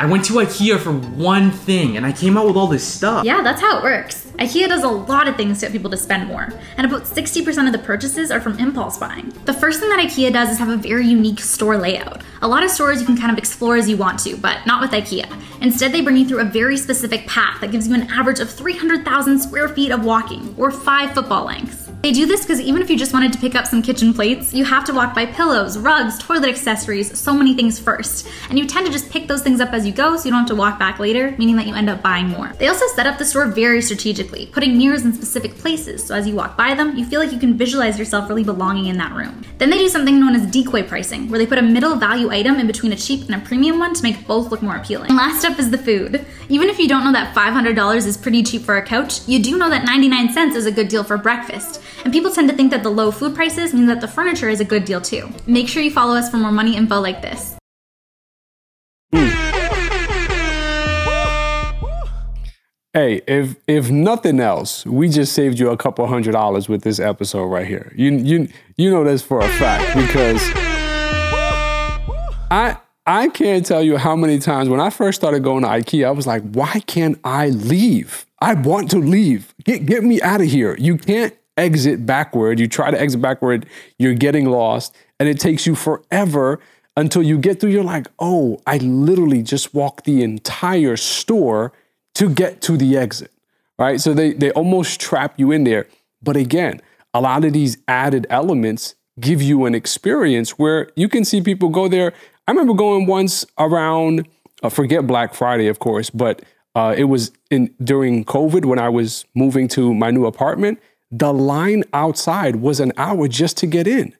I went to IKEA for one thing and I came out with all this stuff. Yeah, that's how it works. IKEA does a lot of things to get people to spend more, and about 60% of the purchases are from impulse buying. The first thing that IKEA does is have a very unique store layout. A lot of stores you can kind of explore as you want to, but not with IKEA. Instead, they bring you through a very specific path that gives you an average of 300,000 square feet of walking, or five football lengths. They do this because even if you just wanted to pick up some kitchen plates, you have to walk by pillows, rugs, toilet accessories, so many things first. And you tend to just pick those things up as you go so you don't have to walk back later, meaning that you end up buying more. They also set up the store very strategically, putting mirrors in specific places so as you walk by them, you feel like you can visualize yourself really belonging in that room. Then they do something known as decoy pricing, where they put a middle value item in between a cheap and a premium one to make both look more appealing. And last up is the food. Even if you don't know that $500 is pretty cheap for a couch, you do know that 99 cents is a good deal for breakfast. And people tend to think that the low food prices mean that the furniture is a good deal too. Make sure you follow us for more money info like this. Hey, if if nothing else, we just saved you a couple hundred dollars with this episode right here. You you you know this for a fact because I I can't tell you how many times when I first started going to IKEA, I was like, why can't I leave? I want to leave. Get get me out of here. You can't exit backward. You try to exit backward, you're getting lost, and it takes you forever until you get through. You're like, oh, I literally just walked the entire store to get to the exit. Right. So they they almost trap you in there. But again, a lot of these added elements give you an experience where you can see people go there. I remember going once around, uh, forget Black Friday, of course, but uh, it was in during COVID when I was moving to my new apartment. The line outside was an hour just to get in,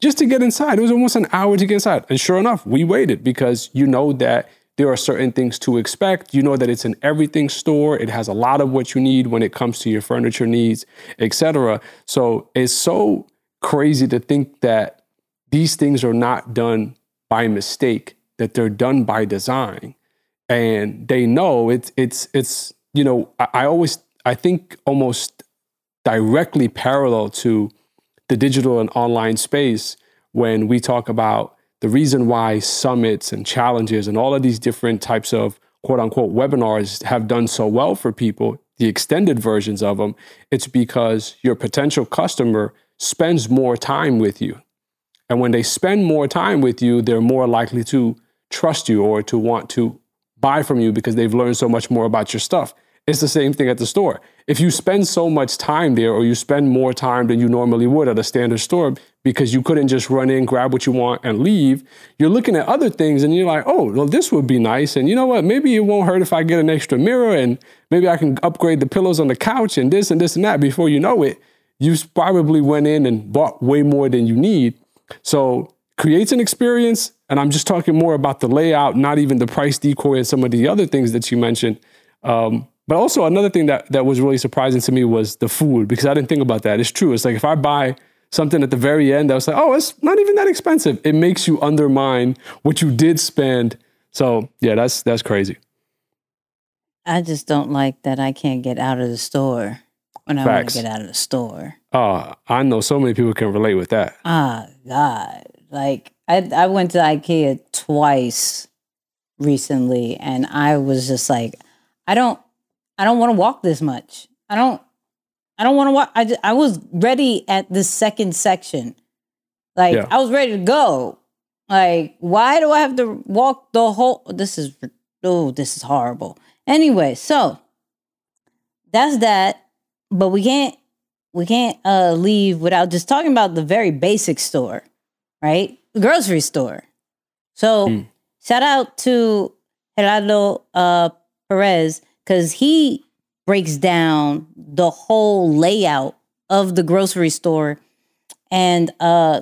just to get inside. It was almost an hour to get inside. And sure enough, we waited because you know that there are certain things to expect. You know that it's an everything store. It has a lot of what you need when it comes to your furniture needs, etc. So it's so crazy to think that these things are not done by mistake, that they're done by design. And they know it's it's it's, you know, I, I always I think almost directly parallel to the digital and online space when we talk about the reason why summits and challenges and all of these different types of quote unquote webinars have done so well for people, the extended versions of them, it's because your potential customer spends more time with you. And when they spend more time with you, they're more likely to trust you or to want to buy from you because they've learned so much more about your stuff. It's the same thing at the store. If you spend so much time there or you spend more time than you normally would at a standard store because you couldn't just run in, grab what you want, and leave, you're looking at other things and you're like, oh, well, this would be nice. And you know what? Maybe it won't hurt if I get an extra mirror and maybe I can upgrade the pillows on the couch and this and this and that. Before you know it, you probably went in and bought way more than you need. So creates an experience. And I'm just talking more about the layout, not even the price decoy and some of the other things that you mentioned. Um, but also another thing that that was really surprising to me was the food because I didn't think about that. It's true. It's like if I buy something at the very end, I was like, oh, it's not even that expensive. It makes you undermine what you did spend. So yeah, that's that's crazy. I just don't like that I can't get out of the store when I want to get out of the store. Oh, I know so many people can relate with that. Ah, God. Like I I went to IKEA twice recently and I was just like, I don't I don't want to walk this much. I don't I don't want to walk. I, ju- I was ready at the second section. Like Yeah. I was ready to go. Like, why do I have to walk the whole this is oh, this is horrible. Anyway, so that's that. But we can't we can't uh leave without just talking about the very basic store, right? The grocery store. So Mm. shout out to Gerardo uh Perez because he breaks down the whole layout of the grocery store and uh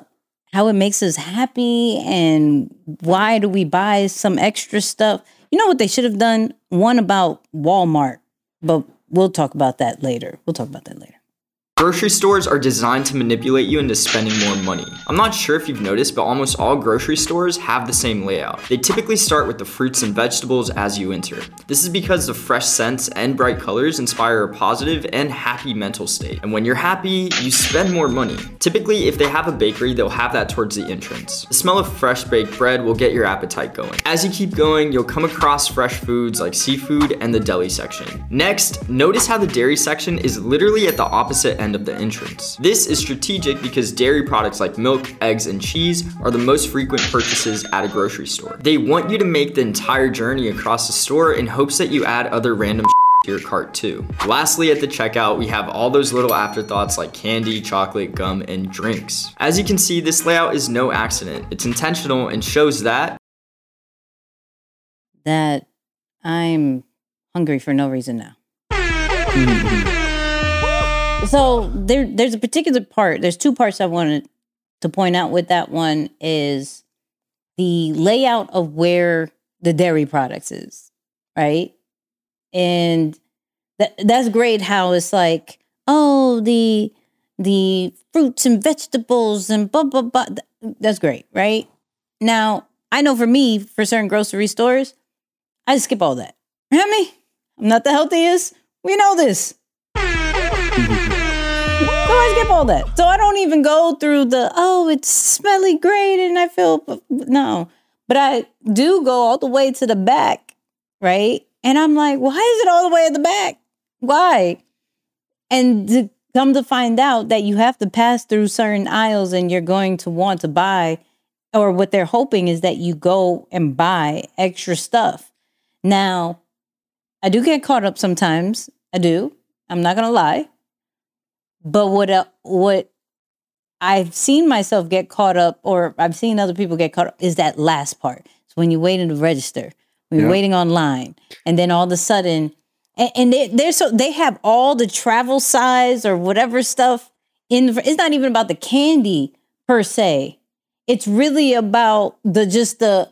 how it makes us happy and why do we buy some extra stuff. You know what they should have done? One about Walmart, but we'll talk about that later. We'll talk about that later. Grocery stores are designed to manipulate you into spending more money. I'm not sure if you've noticed, but almost all grocery stores have the same layout. They typically start with the fruits and vegetables as you enter. This is because the fresh scents and bright colors inspire a positive and happy mental state. And when you're happy, you spend more money. Typically, if they have a bakery, they'll have that towards the entrance. The smell of fresh baked bread will get your appetite going. As you keep going, you'll come across fresh foods like seafood and the deli section. Next, notice how the dairy section is literally at the opposite end of the entrance. This is strategic because dairy products like milk, eggs, and cheese are the most frequent purchases at a grocery store. They want you to make the entire journey across the store in hopes that you add other random to your cart too. Lastly, at the checkout, we have all those little afterthoughts like candy, chocolate, gum, and drinks. As you can see, this layout is no accident. It's intentional and shows that That I'm hungry for no reason now. so there there's a particular part there's two parts i wanted to point out with that one is the layout of where the dairy products is right? And that that's great how it's like oh the the fruits and vegetables and blah blah blah that's great right? Now i know for me for certain grocery stores i skip all that. You know i mean? I'm not the healthiest. We know this mm-hmm. So I skip all that. So I don't even go through the oh, it's smelly great, and I feel no. But I do go all the way to the back, right? And I'm like, why is it all the way at the back? Why? And to come to find out that you have to pass through certain aisles, and you're going to want to buy, or what they're hoping is that you go and buy extra stuff. Now, I do get caught up sometimes. I do. I'm not gonna lie. But what uh, what I've seen myself get caught up, or I've seen other people get caught up, is that last part. So when you wait in the register, when you're Yeah. waiting online, and then all of a sudden, and, and they, they're so they have all the travel size or whatever stuff in. the- It's not even about the candy per se. It's really about the just the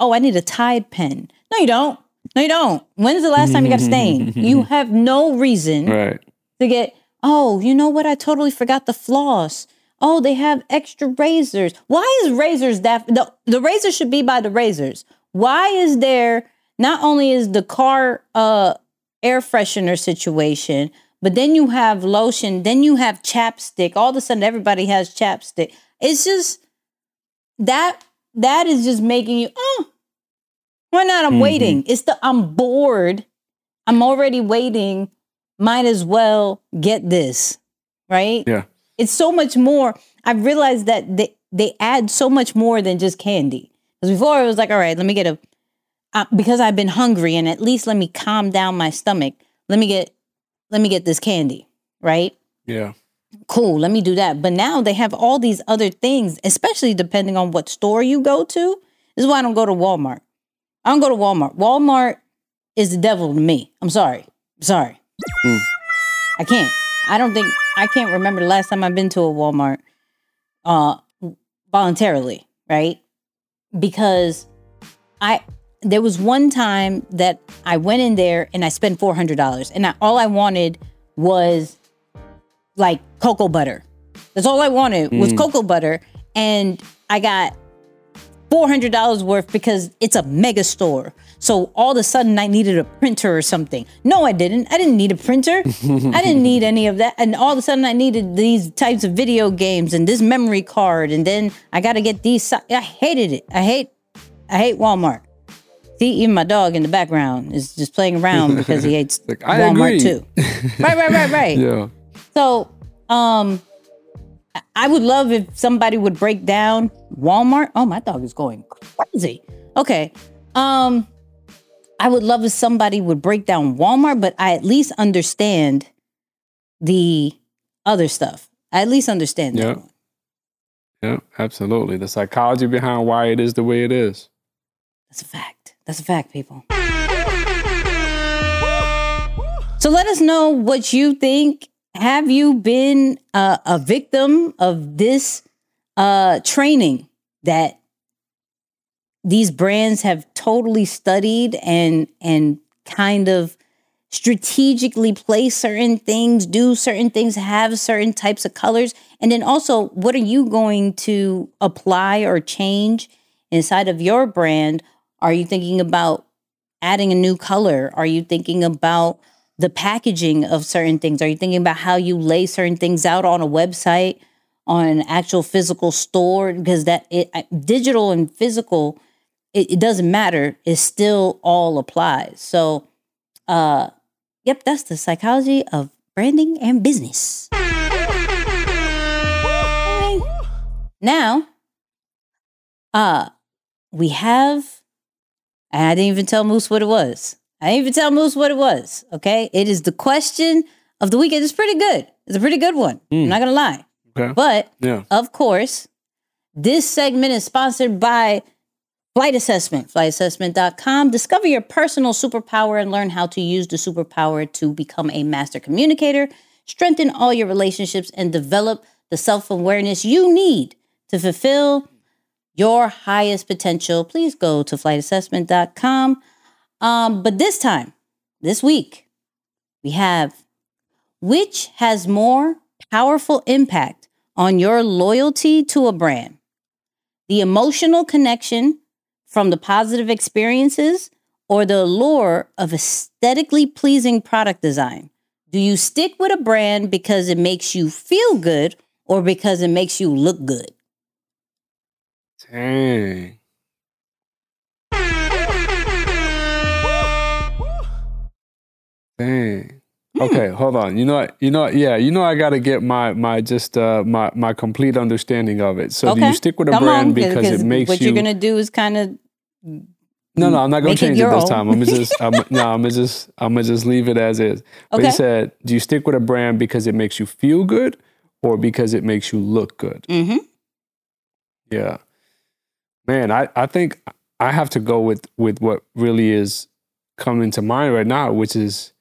oh, I need a Tide pen. No, you don't. No, you don't. When's the last time you got a stain? you have no reason Right. to get, oh, you know what? I totally forgot the floss. Oh, they have extra razors. Why is razors that the, the razor should be by the razors? Why is there not only is the car uh air freshener situation, but then you have lotion, then you have chapstick. All of a sudden everybody has chapstick. It's just that that is just making you, oh, why not? I'm Mhm. waiting. It's the I'm bored. I'm already waiting. Might as well get this. Right? Yeah. It's so much more. I've realized that they, they add so much more than just candy. Because before it was like, all right, let me get a. uh, because I've been hungry and at least let me calm down my stomach. Let me get let me get this candy, right? Yeah. Cool, let me do that. But now they have all these other things, especially depending on what store you go to. This is why I don't go to Walmart. I don't go to Walmart. Walmart is the devil to me. I'm sorry. I'm sorry. Mm. I can't. I don't think I can't remember the last time I've been to a Walmart uh voluntarily, right? Because I there was one time that I went in there and I spent four hundred dollars, and I, all I wanted was like cocoa butter. That's all I wanted was Mm. cocoa butter, and I got four hundred dollars worth because it's a mega store. So all of a sudden, I needed a printer or something. No, I didn't. I didn't need a printer. I didn't need any of that. And all of a sudden, I needed these types of video games and this memory card, and then I got to get these. si- I hated it. I hate. I hate Walmart. See, even my dog in the background is just playing around because he hates Like, Walmart agree. too. Right, right, right, right. Yeah. So, um, I- I would love if somebody would break down Walmart. Oh, my dog is going crazy. Okay. Um, I would love if somebody would break down Walmart, but I at least understand the other stuff. I at least understand that. Yeah. Yeah, absolutely. The psychology behind why it is the way it is. That's a fact. That's a fact, people. So let us know what you think. Have you been uh, a victim of this uh, training that these brands have totally studied and and kind of strategically place certain things, do certain things, have certain types of colors, and then also what are you going to apply or change inside of your brand? Are you thinking about adding a new color? Are you thinking about the packaging of certain things? Are you thinking about how you lay certain things out on a website, on an actual physical store? Because that it, digital and physical, it, it doesn't matter. It still all applies. So, uh, yep, that's the psychology of branding and business. Now, uh, we have and I didn't even tell Moose what it was. I didn't even tell Moose what it was. Okay. It is the question of the weekend. It's pretty good. It's a pretty good one. I'm not going to lie. Okay. But Yeah. of course, this segment is sponsored by Flight Assessment, flightassessment.com. Discover your personal superpower and learn how to use the superpower to become a master communicator, strengthen all your relationships, and develop the self awareness you need to fulfill your highest potential. Please go to flightassessment.com. Um, but this time, this week, we have which has more powerful impact on your loyalty to a brand? The emotional connection from the positive experiences or the allure of aesthetically pleasing product design? Do you stick with a brand because it makes you feel good or because it makes you look good? Dang. Okay, hold on. You know, what- you know, what? yeah, you know, I got to get my my just uh my my complete understanding of it. So do you stick with a Come brand on, because it makes what you? What you're gonna do is kind of no, no, I'm not gonna make it change it, this own. time. I'm just, I'm, no, I'm gonna just, I'm gonna just leave it as is. But Okay. you said, do you stick with a brand because it makes you feel good, or because it makes you look good? Mhm. Yeah, man, I I think I have to go with with what really is coming to mind right now, which is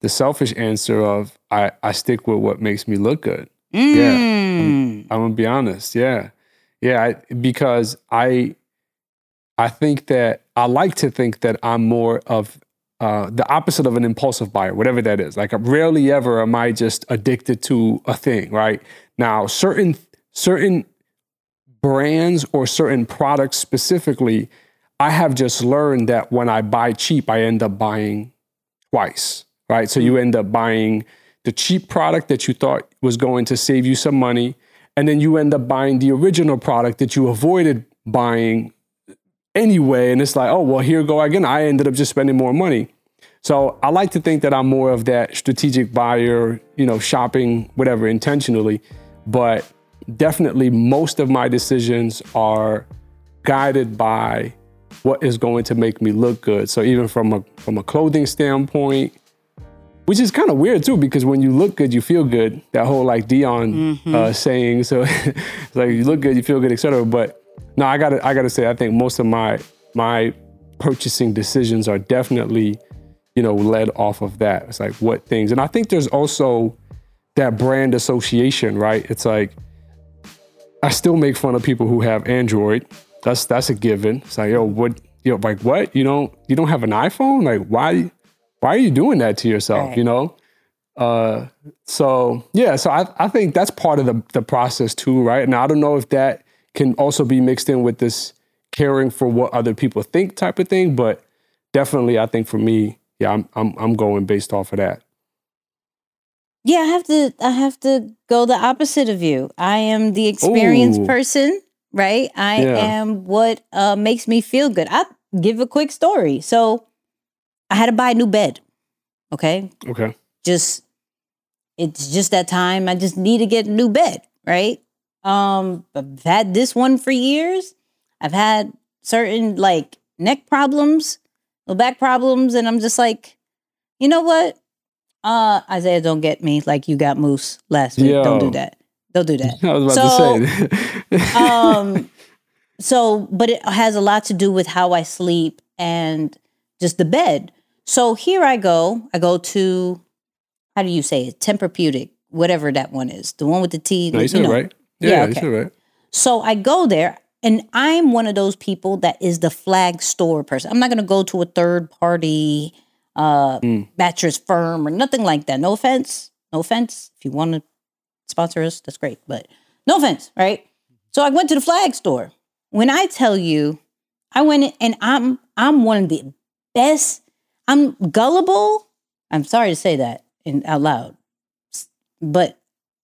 the selfish answer of I I stick with what makes me look good. Yeah, I'm, I'm gonna be honest. Yeah, yeah, I, because I I think that I like to think that I'm more of uh, the opposite of an impulsive buyer, whatever that is. Like, rarely ever am I just addicted to a thing. Right now, certain certain brands or certain products specifically, I have just learned that when I buy cheap, I end up buying twice. Right, so you mm. end up buying the cheap product that you thought was going to save you some money, and then you end up buying the original product that you avoided buying anyway. And it's like, oh, well, here go again. I ended up just spending more money. So I like to think that I'm more of that strategic buyer, you know, shopping, whatever, intentionally. But definitely most of my decisions are guided by what is going to make me look good. So even from a from a clothing standpoint, which is kind of weird too, because when you look good, you feel good. That whole like Deion Mm-hmm. uh, saying. So it's like you look good, you feel good, etc. But no, I gotta I gotta say, I think most of my my purchasing decisions are definitely, you know, led off of that. It's like what things, and I think there's also that brand association, right? It's like I still make fun of people who have Android. That's that's a given. It's like, yo, what you know, like what? You don't you don't have an iPhone? Like why why are you doing that to yourself? Right. You know? Uh so yeah, so I, I think that's part of the the process too, right? And I don't know if that can also be mixed in with this caring for what other people think type of thing, but definitely I think for me, yeah, I'm I'm I'm going based off of that. Yeah, I have to I have to go the opposite of you. I am the experienced Ooh. person, right? I Yeah. am what uh, makes me feel good. I give a quick story. So I had to buy a new bed. Okay. Okay. Just it's just that time. I just need to get a new bed, right? Um, I've had this one for years. I've had certain like neck problems, back problems, and I'm just like, you know what? Uh, Isaiah, don't get me like you got moose last week. Don't do that. Don't do that. I was So, about to say. um so but it has a lot to do with how i sleep and just the bed so here i go i go to how do you say it tempur-pedic whatever that one is the one with the t no, you said it know. right. Yeah, Yeah, you okay. said it right. so i go there and i'm one of those people that is the flag store person i'm not going to go to a third party uh Mm. mattress firm or nothing like that no offense no offense if you want to sponsor us that's great but no offense right so i went to the flag store when i tell you i went in and i'm i'm one of the best i'm gullible. I'm sorry to say that in out loud. But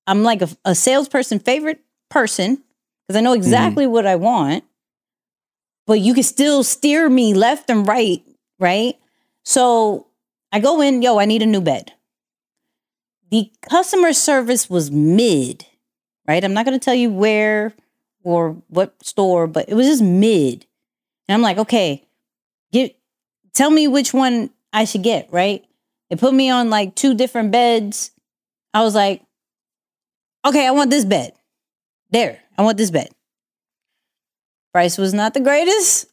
i'm like a, a salesperson favorite person because i know mm-hmm. exactly what i want but you can still steer me left and right right? So i go in yo i need a new bed. The customer service was mid, right? I'm not going to tell you where or what store, but it was just mid. And I'm like, okay, get tell me which one I should get, right? They put me on like two different beds. I was like, okay, I want this bed. There, I want this bed. Price was not the greatest,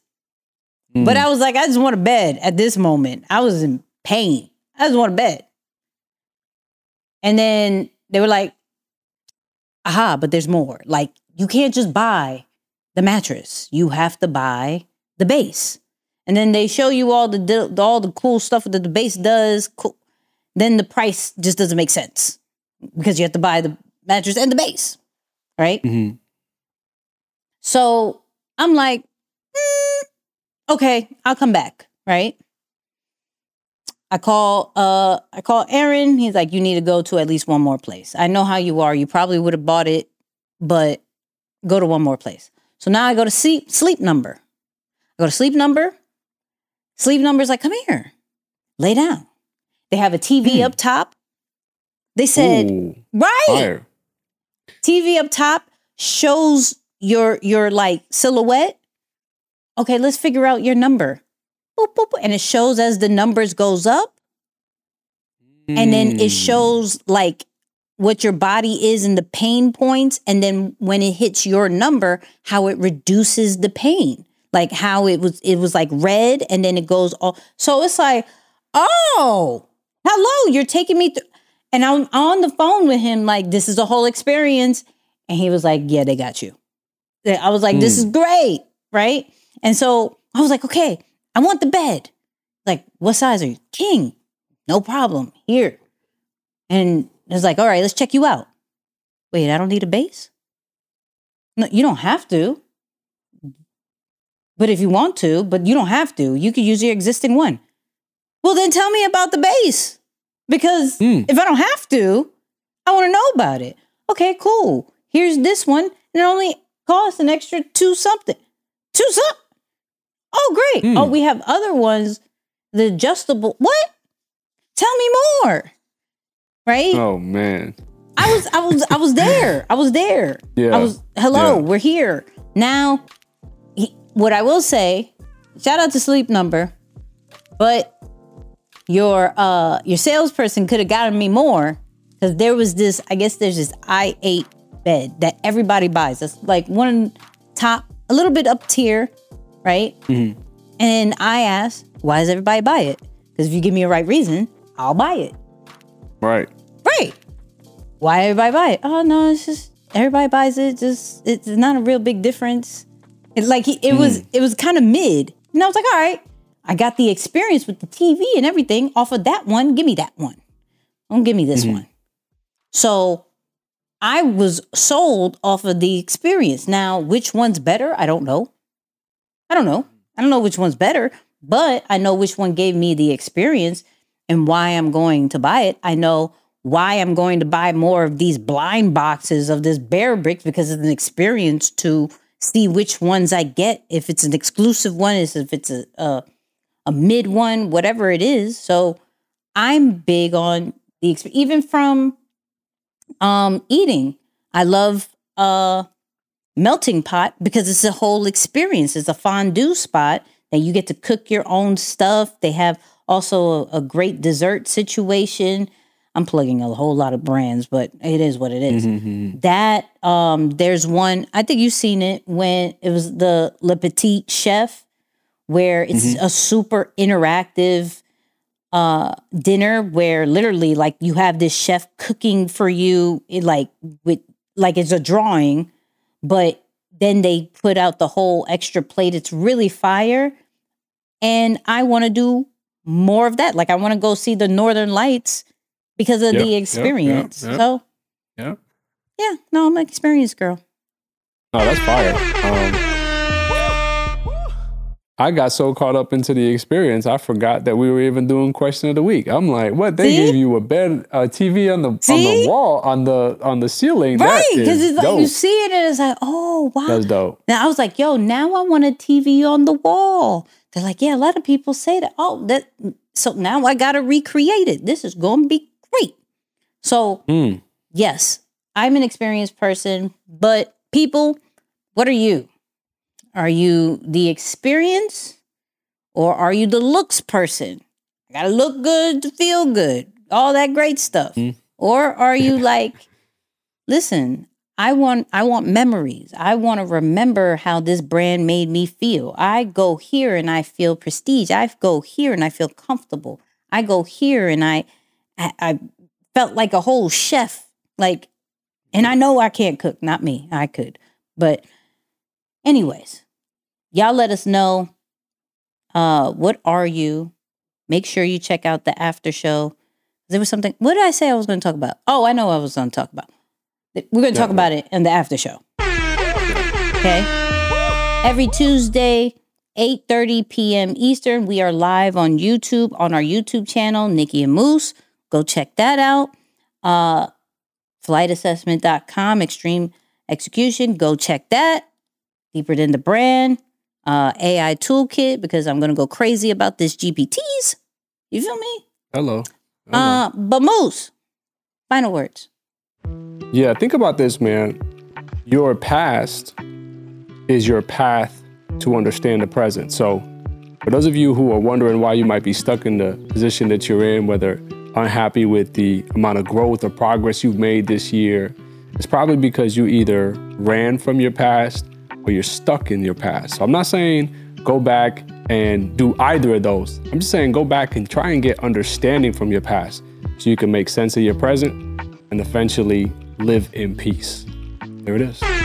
hmm. but I was like, I just want a bed at this moment. I was in pain. I just want a bed. And then they were like, aha, but there's more. Like, you can't just buy the mattress. You have to buy the base. And then they show you all the all the cool stuff that the base does. Cool. Then the price just doesn't make sense because you have to buy the mattress and the base, right? Mhm. So I'm like, "Mm, okay, I'll come back, right? I call uh I call Aaron. He's like, you need to go to at least one more place. I know how you are. You probably would have bought it, but go to one more place. So now I go to sleep sleep number. I go to sleep number. Sleep number's like, come here, lay down. They have a TV up top. They said, Ooh, right. fire. TV up top shows your your like silhouette. Okay, let's figure out your number. Boop, boop, boop. And it shows as the numbers goes up. And then it Mm. shows like what your body is and the pain points. And then when it hits your number, how it reduces the pain. Like how it was it was like red and then it goes all so it's like, oh, hello, you're taking me through and I'm on the phone with him, like, this is a whole experience. And he was like, Yeah, they got you. I was like, This is hmm. great. Right. And so I was like, Okay, I want the bed. Like, what size are you? King. No problem. Here. And it's like, All right, let's check you out. Wait, I don't need a base? No, you don't have to. But if you want to, but you don't have to, you could use your existing one. Well, then tell me about the base. Because Mm. if I don't have to, I want to know about it. Okay, cool. Here's this one. And it only costs an extra two something. Two something. Oh, great. Mm. Oh, we have other ones. The adjustable. What? Tell me more. Right? Oh man. I was I was I was there. I was there. Yeah. I was hello, Yeah. we're here. Now what I will say, shout out to Sleep Number, but your uh your salesperson could have gotten me more because there was this. I guess there's this i8 bed that everybody buys. That's like one top, a little bit up tier, right? And I asked, why does everybody buy it? Because if you give me a right reason, I'll buy it. Right. Right. Why everybody buy it? Oh no, it's just everybody buys it. Just it's not a real big difference. It like he- it was hmm. it was kind of mid. And I was like, all right, I got the experience with the TV and everything off of that one. Give me that one. Don't give me this mm-hmm. one. So I was sold off of the experience. Now, which one's better? I don't know. I don't know. I don't know which one's better, but I know which one gave me the experience and why I'm going to buy it. I know why I'm going to buy more of these blind boxes of this bear bricks because it's an experience to see which ones I get. If it's an exclusive one, is if it's a, a a mid one, whatever it is. So I'm big on the even from um eating. I love uh melting pot because it's a whole experience. It's a fondue spot that you get to cook your own stuff. They have also a, a great dessert situation. I'm plugging a whole lot of brands, but it is what it is. That um there's one, I think you've seen it when it was the Le Petit Chef, where it's a super interactive uh dinner where literally like you have this chef cooking for you it like with like it's a drawing but then they put out the whole extra plate. It's really fire and i want to do more of that. Like i want to go see the northern lights because of Yep, the yep, yep, experience yep. so Yeah. yeah no i'm an experienced girl No, that's fire. Um, I got so caught up into the experience, I forgot that we were even doing question of the week. I'm like, what? They See? gave you a bed, a TV on the on the wall, on the on the ceiling. Right because it's like dope. you see it and it's like oh wow That's dope. Now I was like, yo, now I want a TV on the wall. They're like, yeah, a lot of people say that. Oh, that so now I gotta recreate it. This is gonna be great. So Mm. yes, I'm an experienced person, but people, what are you? Are you the experience or are you the looks person? I gotta look good to feel good, all that great stuff. Or are you like, listen, I want I want memories. I want to remember how this brand made me feel. I go here and I feel prestige. I go here and I feel comfortable. I go here and I I, I felt like a whole chef. Like, and I know I can't cook, not me. I could. But anyways, y'all let us know uh what are you? Make sure you check out the after show. There was something what did I say I was going to talk about? Oh, I know what I was going to talk about. We're going to talk about it in the after show. Okay? Every Tuesday 8:30 p.m. Eastern, we are live on YouTube on our YouTube channel Nicky and Moose. Go check that out. Uh flightassessment.com extreme execution, go check that. Deeper than the brand, uh AI toolkit because I'm going to go crazy about this GPTs. You feel me? Hello. Hello. Uh but Moose, final words. Yeah, think about this, man. Your past is your path to understand the present. So, for those of you who are wondering why you might be stuck in the position that you're in, whether unhappy with the amount of growth or progress you've made this year, it's probably because you either ran from your past or you're stuck in your past. So, I'm not saying go back and do either of those. I'm just saying go back and try and get understanding from your past so you can make sense of your present and eventually live in peace. There it is.